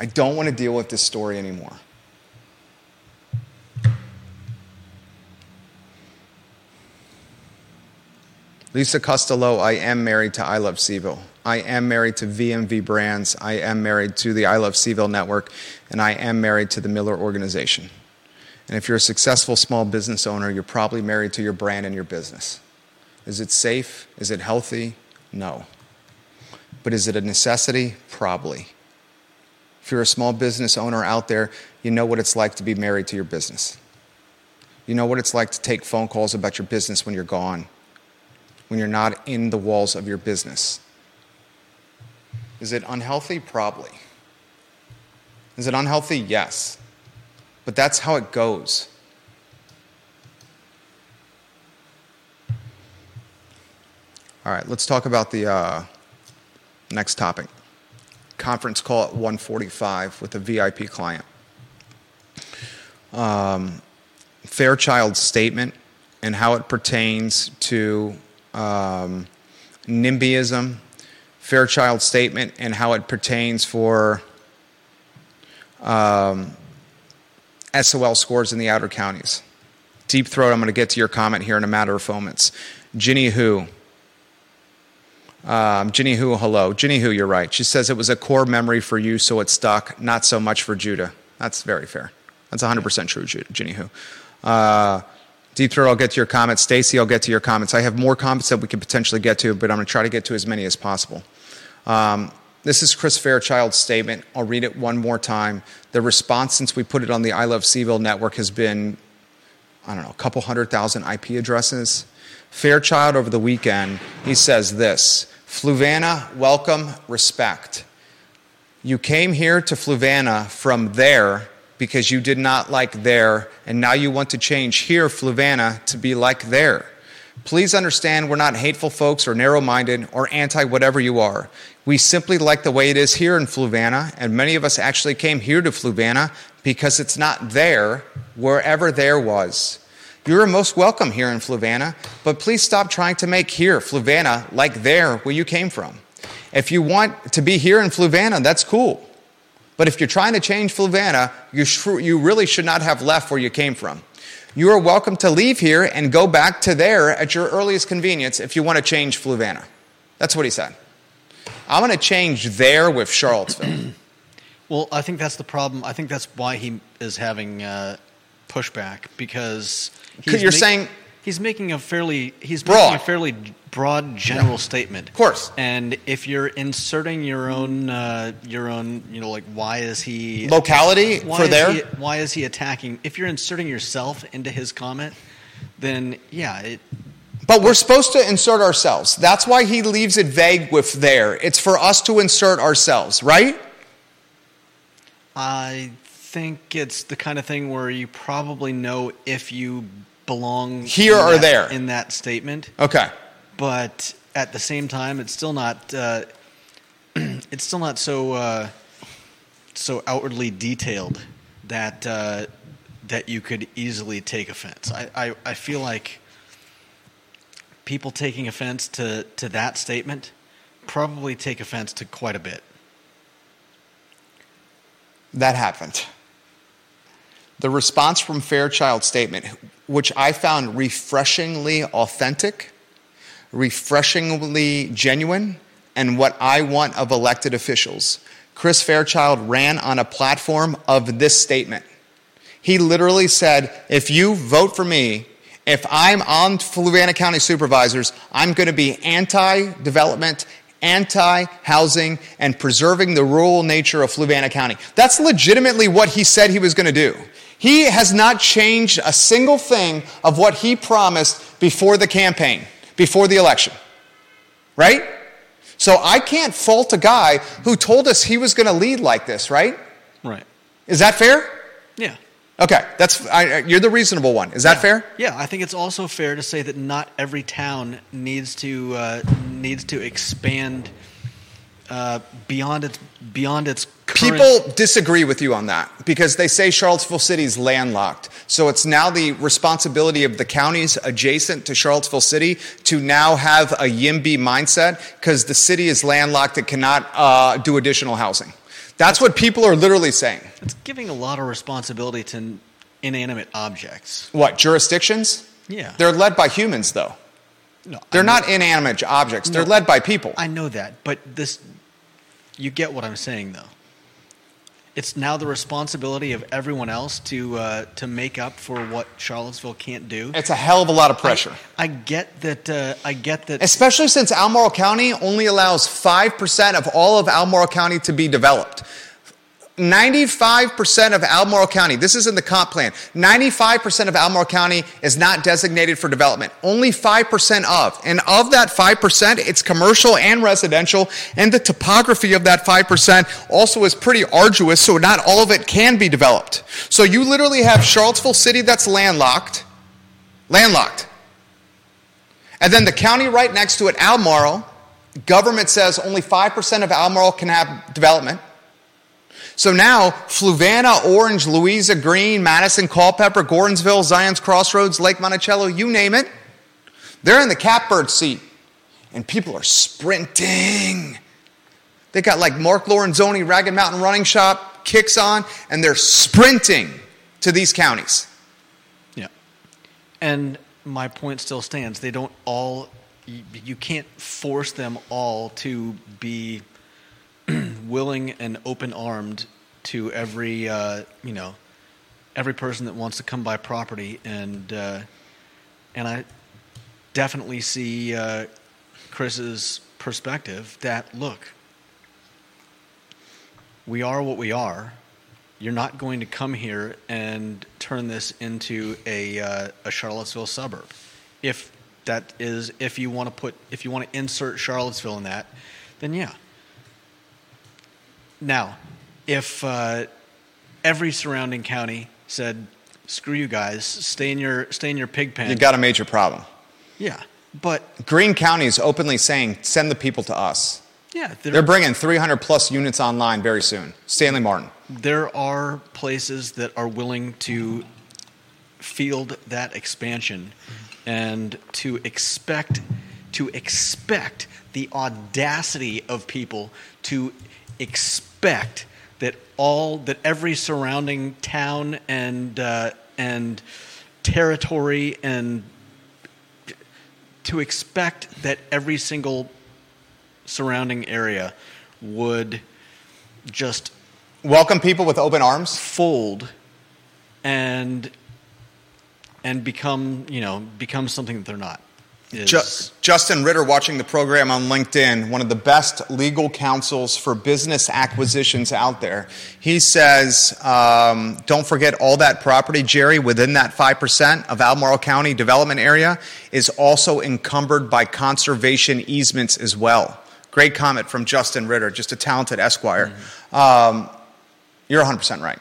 I don't want to deal with this story anymore. Lisa Costello, I am married to I Love CVille. I am married to VMV Brands. I am married to the I Love CVille network. And I am married to the Miller organization. And if you're a successful small business owner, you're probably married to your brand and your business. Is it safe? Is it healthy? No. But is it a necessity? Probably. If you're a small business owner out there, you know what it's like to be married to your business. You know what it's like to take phone calls about your business when you're gone, when you're not in the walls of your business. Is it unhealthy? Probably. Is it unhealthy? Yes. But that's how it goes. All right, let's talk about the uh, next topic. Conference call at 145 with a VIP client. Um, Fairchild's statement and how it pertains to um, NIMBYism, Fairchild statement and how it pertains for um, SOL scores in the outer counties. Deep Throat, I'm going to get to your comment here in a matter of moments. Ginny Who. Um, Ginny Who, hello. Ginny Who, you're right. She says it was a core memory for you, so it stuck, not so much for Judah. That's very fair. That's 100% true, Ginny Who. Uh, Deep Throat, I'll get to your comments. Stacy, I'll get to your comments. I have more comments that we could potentially get to, but I'm going to try to get to as many as possible. Um, this is Chris Fairchild's statement. I'll read it one more time. The response since we put it on the I Love CVille network has been, I don't know, a couple hundred thousand IP addresses. Fairchild over the weekend, he says this Fluvanna, welcome, respect. You came here to Fluvanna from there because you did not like there, and now you want to change here, Fluvanna, to be like there. Please understand we're not hateful folks or narrow minded or anti whatever you are. We simply like the way it is here in Fluvanna, and many of us actually came here to Fluvanna because it's not there wherever there was. You're most welcome here in Fluvanna, but please stop trying to make here, Fluvanna, like there where you came from. If you want to be here in Fluvanna, that's cool. But if you're trying to change Fluvanna, you, sh- you really should not have left where you came from. You are welcome to leave here and go back to there at your earliest convenience if you want to change Fluvanna. That's what he said. I'm going to change there with Charlottesville. Well, I think that's the problem. I think that's why he is having uh, pushback because Because you're saying- he's making a fairly he's Broad. making a fairly broad general statement. Of course. And if you're inserting your own uh, your own, you know, like why is he Locality for there? He, why is he attacking? If you're inserting yourself into his comment, then yeah, it, But we're supposed to insert ourselves. That's why he leaves it vague with there. It's for us to insert ourselves, right? I think it's the kind of thing where you probably know if you belong Here or that- there. in that statement. Okay. but at the same time, it's still not. Uh, it's still not so uh, so outwardly detailed that uh, that you could easily take offense. I, I, I feel like people taking offense to, to that statement probably take offense to quite a bit. That happened. The response from Fairchild statement, which I found refreshingly authentic, refreshingly genuine, and what I want of elected officials. Chris Fairchild ran on a platform of this statement. He literally said, if you vote for me, if I'm on Fluvanna County Supervisors, I'm going to be anti development, anti housing, and preserving the rural nature of Fluvanna County. That's legitimately what he said he was going to do. He has not changed a single thing of what he promised before the campaign, before the election. Right? So I can't fault a guy who told us he was going to lead like this, right? Right. Is that fair? Yeah. Okay, that's I, you're the reasonable one. Is that fair? Yeah, I think it's also fair to say that not every town needs to uh, needs to expand uh, beyond its beyond its current. People disagree with you on that because they say Charlottesville City is landlocked. So it's now the responsibility of the counties adjacent to Charlottesville City to now have a YIMBY mindset because the city is landlocked and cannot uh, do additional housing. That's what people are literally saying. It's giving a lot of responsibility to inanimate objects. What, jurisdictions? Yeah. They're led by humans, though. No, They're not inanimate objects, they're led by people. I know that, but this, you get what I'm saying, though. It's now the responsibility of everyone else to uh, to make up for what Charlottesville can't do. It's a hell of a lot of pressure. I get that. Uh, I get that. Especially since Albemarle County only allows 5% of all of Albemarle County to be developed. 95% of Albemarle County, this is in the comp plan, 95% of Albemarle County is not designated for development. Only 5% of. And of that 5%, it's commercial and residential. And the topography of that 5% also is pretty arduous, so not all of it can be developed. So you literally have Charlottesville City that's landlocked. Landlocked. And then the county right next to it, Albemarle, government says only 5% of Albemarle can have development. So now, Fluvanna, Orange, Louisa, Greene, Madison, Culpeper, Gordonsville, Zion's Crossroads, Lake Monticello, you name it, they're in the catbird seat. And people are sprinting. They got like Mark Lorenzoni, Ragged Mountain Running Shop, kicks on, and they're sprinting to these counties. Yeah. And my point still stands. They don't all, you, you can't force them all to be willing and open armed to every, uh, you know, every person that wants to come by property. And, uh, and I definitely see uh, Chris's perspective that, look, we are what we are. You're not going to come here and turn this into a, uh, a Charlottesville suburb. If that is, if you want to put, if you want to insert Charlottesville in that, then yeah. Now, if uh, every surrounding county said, "Screw you guys, stay in your stay in your pig pen," You got a major problem. yeah, but Greene County is openly saying, send the people to us. yeah, there, They're bringing 300 plus units online very soon. Stanley Martin. there are places that are willing to field that expansion and to expect to expect the audacity of people to expect that all that every surrounding town and uh, and territory and to expect that every single surrounding area would just Welcome people with open arms. fold and and become you know become something that they're not is, Ju- Justin Ritter, watching the program on LinkedIn, one of the best legal counsels for business acquisitions out there. He says, um, don't forget all that property, Jerry, within that 5% of Albemarle County development area is also encumbered by conservation easements as well. Great comment from Justin Ritter, just a talented Esquire. Um, you're 100% right.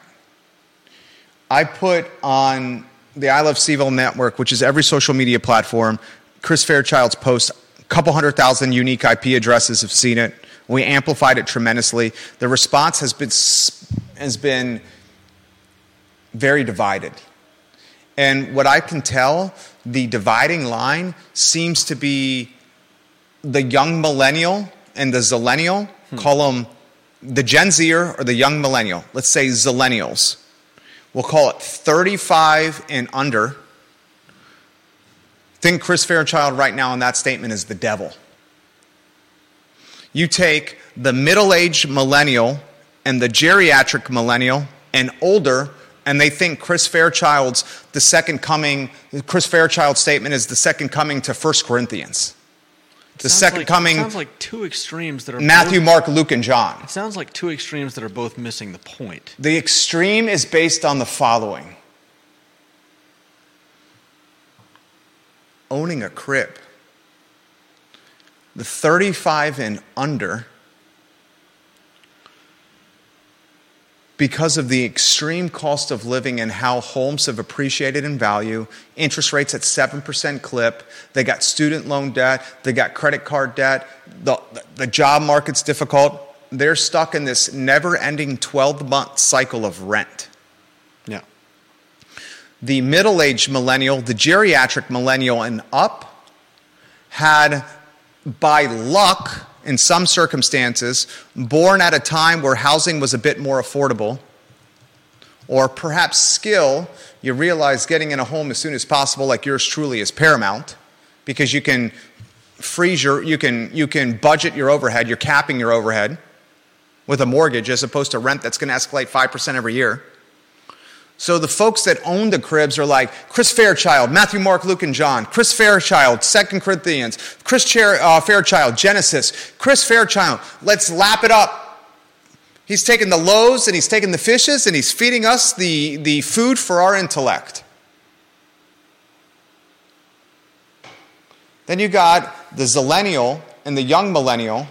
I put on the I Love CVille network, which is every social media platform, Chris Fairchild's post. A couple hundred thousand unique IP addresses have seen it. We amplified it tremendously. The response has been has been very divided. And what I can tell, the dividing line seems to be the young millennial and the zillennial. Hmm. Call them the Gen Zer or the young millennial. Let's say zillennials. We'll call it 35 and under. Think Chris Fairchild right now in that statement is the devil. You take the middle aged millennial and the geriatric millennial and older, and they think Chris Fairchild's the second coming, Chris Fairchild's statement is the second coming to 1 Corinthians. The sounds second like- coming, sounds like two extremes that are Matthew, both, Mark, Luke, and John. it sounds like two extremes that are both missing the point The extreme is based on the following owning a crib. The 35 and under, because of the extreme cost of living and how homes have appreciated in value, interest rates at 7% clip, they got student loan debt, they got credit card debt, the, the job market's difficult. They're stuck in this never ending 12 month cycle of rent the middle aged millennial, the geriatric millennial, and up had, by luck, in some circumstances, born at a time where housing was a bit more affordable, or perhaps skill, you realize getting in a home as soon as possible, like yours truly, is paramount because you can freeze your, you can, you can budget your overhead, you're capping your overhead with a mortgage as opposed to rent that's going to escalate 5% every year. So the folks that own the cribs are like Chris Fairchild, Matthew, Mark, Luke, and John. Chris Fairchild, Second Corinthians. Chris uh, Fairchild, Genesis. Chris Fairchild, let's lap it up. He's taking the loaves and he's taking the fishes and he's feeding us the, the food for our intellect. Then you got the zillennial and the young millennial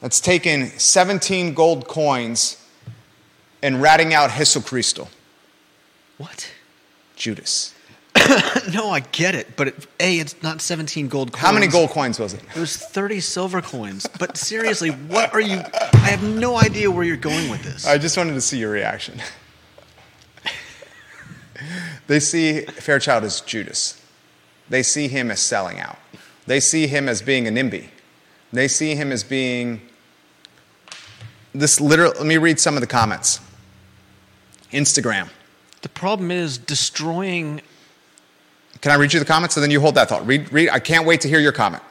that's taken 17 gold coins and ratting out Jesucristo. What Judas. no i get it but it, a it's not 17 gold coins How many gold coins was it? it was 30 silver coins but seriously what are you i have no idea where you're going with this I just wanted to see your reaction. they see Fairchild as Judas. They see him as selling out. They see him as being a NIMBY. They see him as being this literal. Let me read some of the comments. Instagram. The problem is destroying Can I read you the comments and then you hold that thought? Read, read. I can't wait to hear your comment.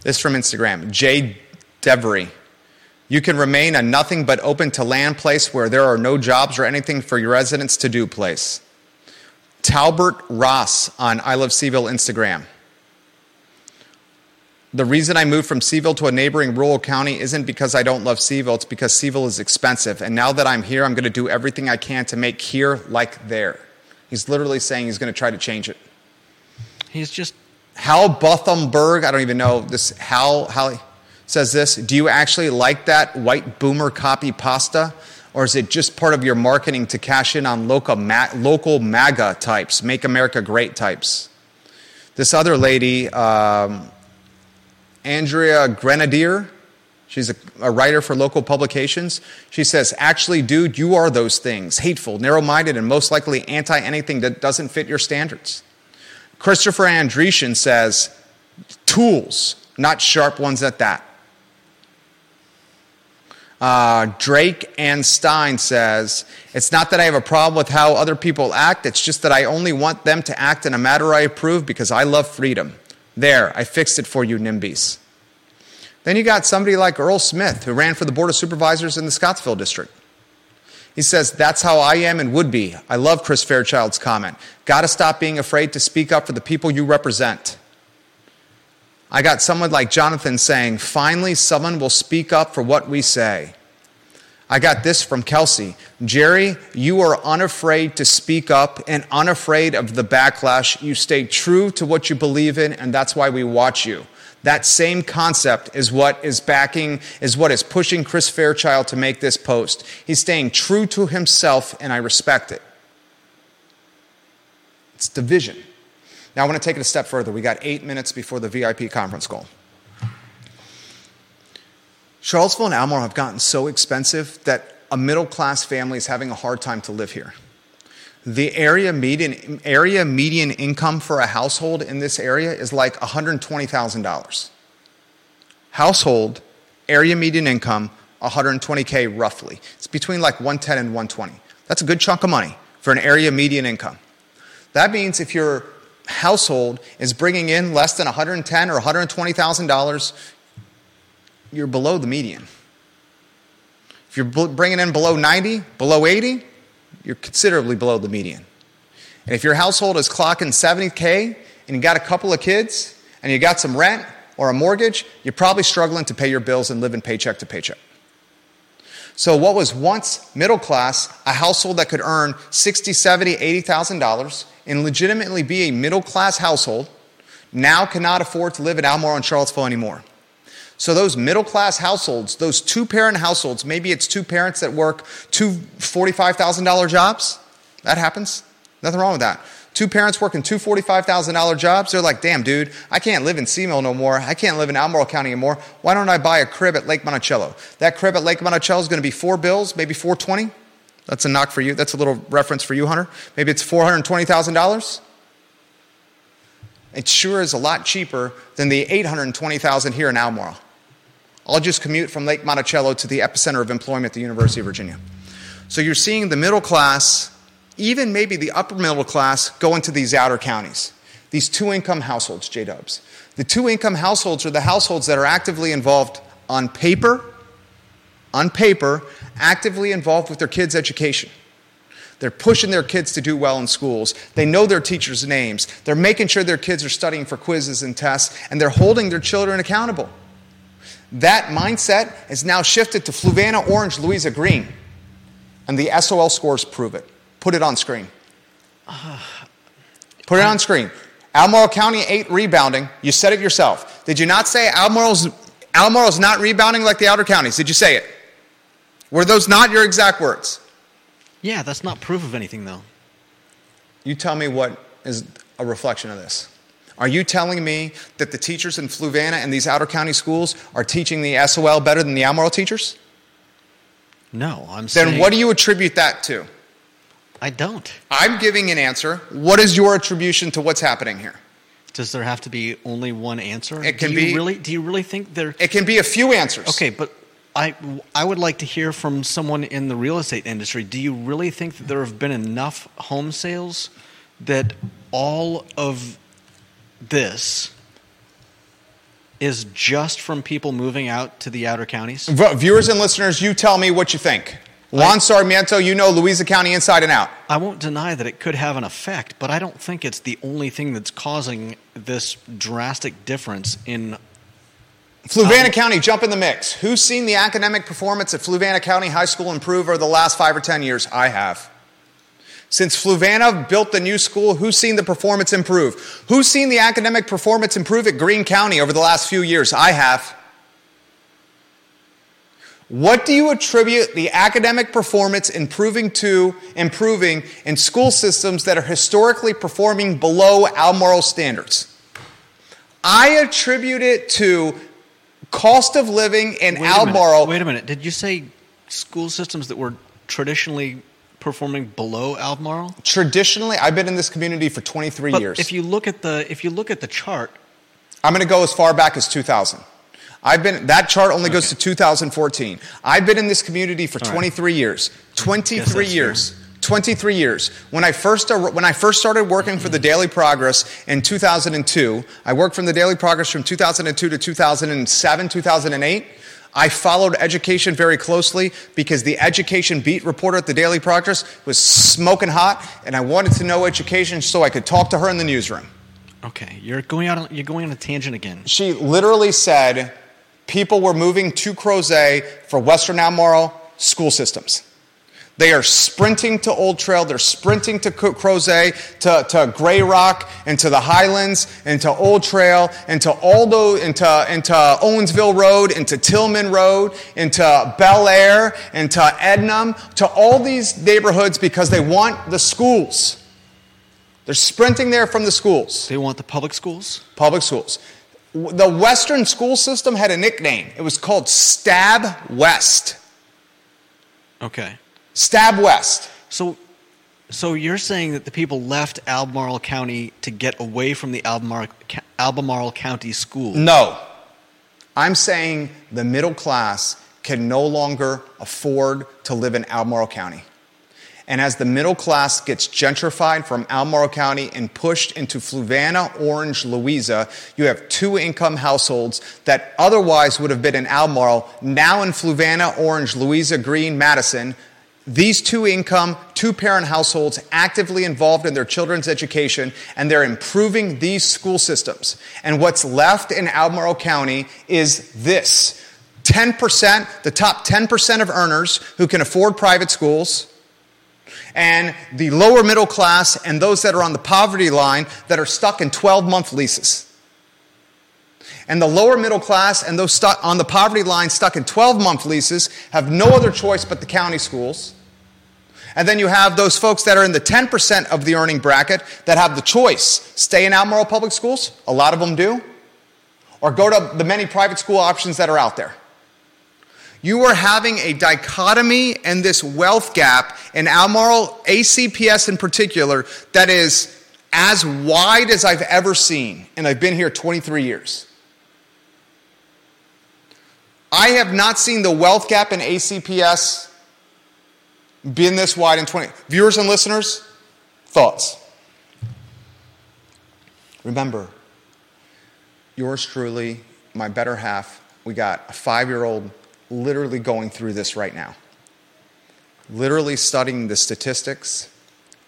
This from Instagram. Jay Devery. You can remain a nothing but open to land place where there are no jobs or anything for your residents to do place. Talbert Ross on I Love CVille Instagram. The reason I moved from CVille to a neighboring rural county isn't because I don't love CVille, it's because CVille is expensive. And now that I'm here, I'm going to do everything I can to make here like there. He's literally saying he's going to try to change it. he's just Hal Bothamberg, I don't even know this. Hal, Hal says this Do you actually like that white boomer copy pasta? Or is it just part of your marketing to cash in on local, ma- local MAGA types, make America great types? This other lady, um, Andrea Grenadier, she's a, a writer for local publications. She says, Actually, dude, you are those things hateful, narrow minded, and most likely anti anything that doesn't fit your standards. Christopher Andretian says, tools, not sharp ones at that. Uh, Drake and Stein says, It's not that I have a problem with how other people act, it's just that I only want them to act in a manner I approve because I love freedom. There, I fixed it for you, NIMBYs. Then you got somebody like Earl Smith, who ran for the Board of Supervisors in the Scottsville District. He says, That's how I am and would be. I love Chris Fairchild's comment. Got to stop being afraid to speak up for the people you represent. I got someone like Jonathan saying, finally, someone will speak up for what we say. I got this from Kelsey. Jerry, you are unafraid to speak up and unafraid of the backlash. You stay true to what you believe in, and that's why we watch you. That same concept is what is backing, is what is pushing Chris Fairchild to make this post. He's staying true to himself, and I respect it. It's division. Now, I want to take it a step further. We got eight minutes before the VIP conference call. Charlottesville and Albemarle have gotten so expensive that a middle class family is having a hard time to live here. The area median, area median income for a household in this area is like $120,000. Household, area median income, 120K roughly. It's between like 110 and 120. That's a good chunk of money for an area median income. That means if you're household is bringing in less than 110 or 120 dollars, you're below the median. If you're bringing in below 90, below 80, you're considerably below the median. And if your household is clocking 70k and you got a couple of kids and you got some rent or a mortgage, you're probably struggling to pay your bills and living paycheck to paycheck. So what was once middle class, a household that could earn 60, 70, 80,000 dollars and legitimately be a middle class household now cannot afford to live in Albemarle and Charlottesville anymore. So those middle class households, those two parent households, maybe it's two parents that work two $45,000 jobs. That happens. Nothing wrong with that. Two parents working two $45,000 jobs, they're like, damn, dude, I can't live in Seymour no more. I can't live in Albemarle County anymore. Why don't I buy a crib at Lake Monticello? That crib at Lake Monticello is going to be four bills, maybe 420. That's a knock for you. That's a little reference for you, Hunter. Maybe it's $420,000. It sure is a lot cheaper than the 820,000 here in Albemarle. I'll just commute from Lake Monticello to the epicenter of employment at the University of Virginia. So you're seeing the middle class, even maybe the upper middle class, go into these outer counties. These two income households, J Dubs. The two income households are the households that are actively involved on paper, on paper, actively involved with their kids' education. They're pushing their kids to do well in schools. They know their teachers' names. They're making sure their kids are studying for quizzes and tests, and they're holding their children accountable. That mindset is now shifted to Fluvanna Orange, Louisa Greene. And the SOL scores prove it. Put it on screen. Put it on screen. Albemarle County 8 rebounding. You said it yourself. Did you not say Albemarle's, Albemarle's not rebounding like the outer counties? Did you say it? Were those not your exact words? Yeah, that's not proof of anything, though. You tell me what is a reflection of this. Are you telling me that the teachers in Fluvanna and these outer county schools are teaching the SOL better than the Albemarle teachers? No, I'm then saying. Then what do you attribute that to? I don't. I'm giving an answer. What is your attribution to what's happening here? Does there have to be only one answer? It can do you be. Really, do you really think there? It can be a few answers. Okay, but I, I would like to hear from someone in the real estate industry. Do you really think that there have been enough home sales that all of this is just from people moving out to the outer counties? Viewers and listeners, you tell me what you think. Juan Sarmiento, you know Louisa County inside and out. I won't deny that it could have an effect, but I don't think it's the only thing that's causing this drastic difference in Fluvanna um, County, jump in the mix. Who's seen the academic performance at Fluvanna County High School improve over the last five or ten years? I have. Since Fluvanna built the new school, who's seen the performance improve? Who's seen the academic performance improve at Greene County over the last few years? I have. What do you attribute the academic performance improving to improving in school systems that are historically performing below Albemarle standards? I attribute it to cost of living in wait Albemarle. Wait a minute. Did you say school systems that were traditionally performing below Albemarle? Traditionally, I've been in this community for 23 but years. If you look at the if you look at the chart, I'm going to go as far back as 2000. I've been that chart only goes to 2014. I've been in this community for 23 years. 23 years. 23 years. When I first when I first started working for the Daily Progress in 2002, I worked from the Daily Progress from 2002 to 2007, 2008. I followed education very closely because the education beat reporter at the Daily Progress was smoking hot, and I wanted to know education so I could talk to her in the newsroom. Okay, you're going out. You're going on a tangent again. She literally said people were moving to Crozet for Western Albemarle school systems. They are sprinting to Old Trail, they're sprinting to Crozet, to, to Grey Rock, and to the Highlands, and to Old Trail, and to Aldo, into, into Owensville Road, into Tillman Road, into Bellair, and to Ednam, to all these neighborhoods because they want the schools. They're sprinting there from the schools. They want the public schools? Public schools. The Western school system had a nickname. It was called Stab West. Okay. Stab West. So, so you're saying that the people left Albemarle County to get away from the Albemarle, Albemarle County school? No. I'm saying the middle class can no longer afford to live in Albemarle County. And as the middle class gets gentrified from Albemarle County and pushed into Fluvanna, Orange, Louisa, you have two income households that otherwise would have been in Albemarle, now in Fluvanna, Orange, Louisa, Greene, Madison, these two income, two parent households actively involved in their children's education, and they're improving these school systems. And what's left in Albemarle County is this 10%, the top 10% of earners who can afford private schools, and the lower middle class and those that are on the poverty line that are stuck in 12 month leases. And the lower middle class and those stuck on the poverty line stuck in 12 month leases have no other choice but the county schools. And then you have those folks that are in the 10% of the earning bracket that have the choice stay in Albemarle Public Schools, a lot of them do, or go to the many private school options that are out there. You are having a dichotomy and this wealth gap in Albemarle, ACPS in particular, that is as wide as I've ever seen, and I've been here 23 years. I have not seen the wealth gap in ACPS been this wide in 20. Viewers and listeners, thoughts? Remember, yours truly, my better half, we got a five year old literally going through this right now. Literally studying the statistics,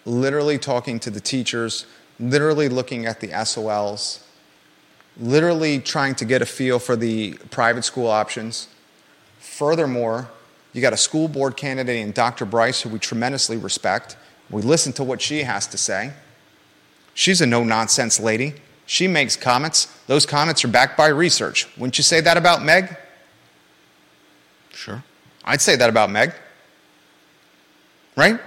literally talking to the teachers, literally looking at the SOLs, literally trying to get a feel for the private school options. Furthermore, you got a school board candidate in Dr. Bryce, who we tremendously respect. We listen to what she has to say. She's a no nonsense lady. She makes comments. Those comments are backed by research. Wouldn't you say that about Meg? Sure. I'd say that about Meg. Right?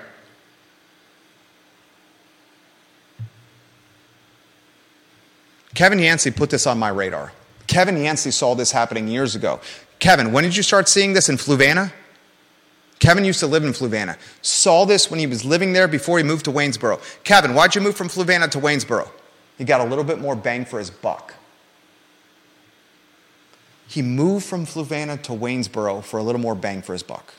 Kevin Yancey put this on my radar. Kevin Yancey saw this happening years ago. Kevin, when did you start seeing this in Fluvanna? Kevin used to live in Fluvanna. Saw this when he was living there before he moved to Waynesboro. Kevin, why'd you move from Fluvanna to Waynesboro? He got a little bit more bang for his buck. He moved from Fluvanna to Waynesboro for a little more bang for his buck.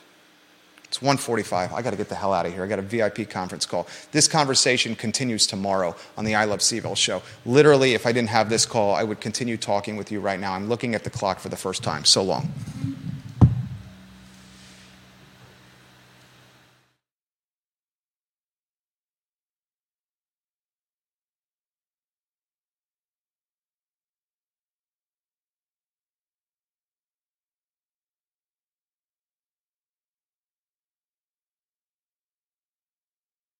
It's 1:45. I got to get the hell out of here. I got a VIP conference call. This conversation continues tomorrow on the I Love CVille show. Literally, if I didn't have this call, I would continue talking with you right now. I'm looking at the clock for the first time. So long.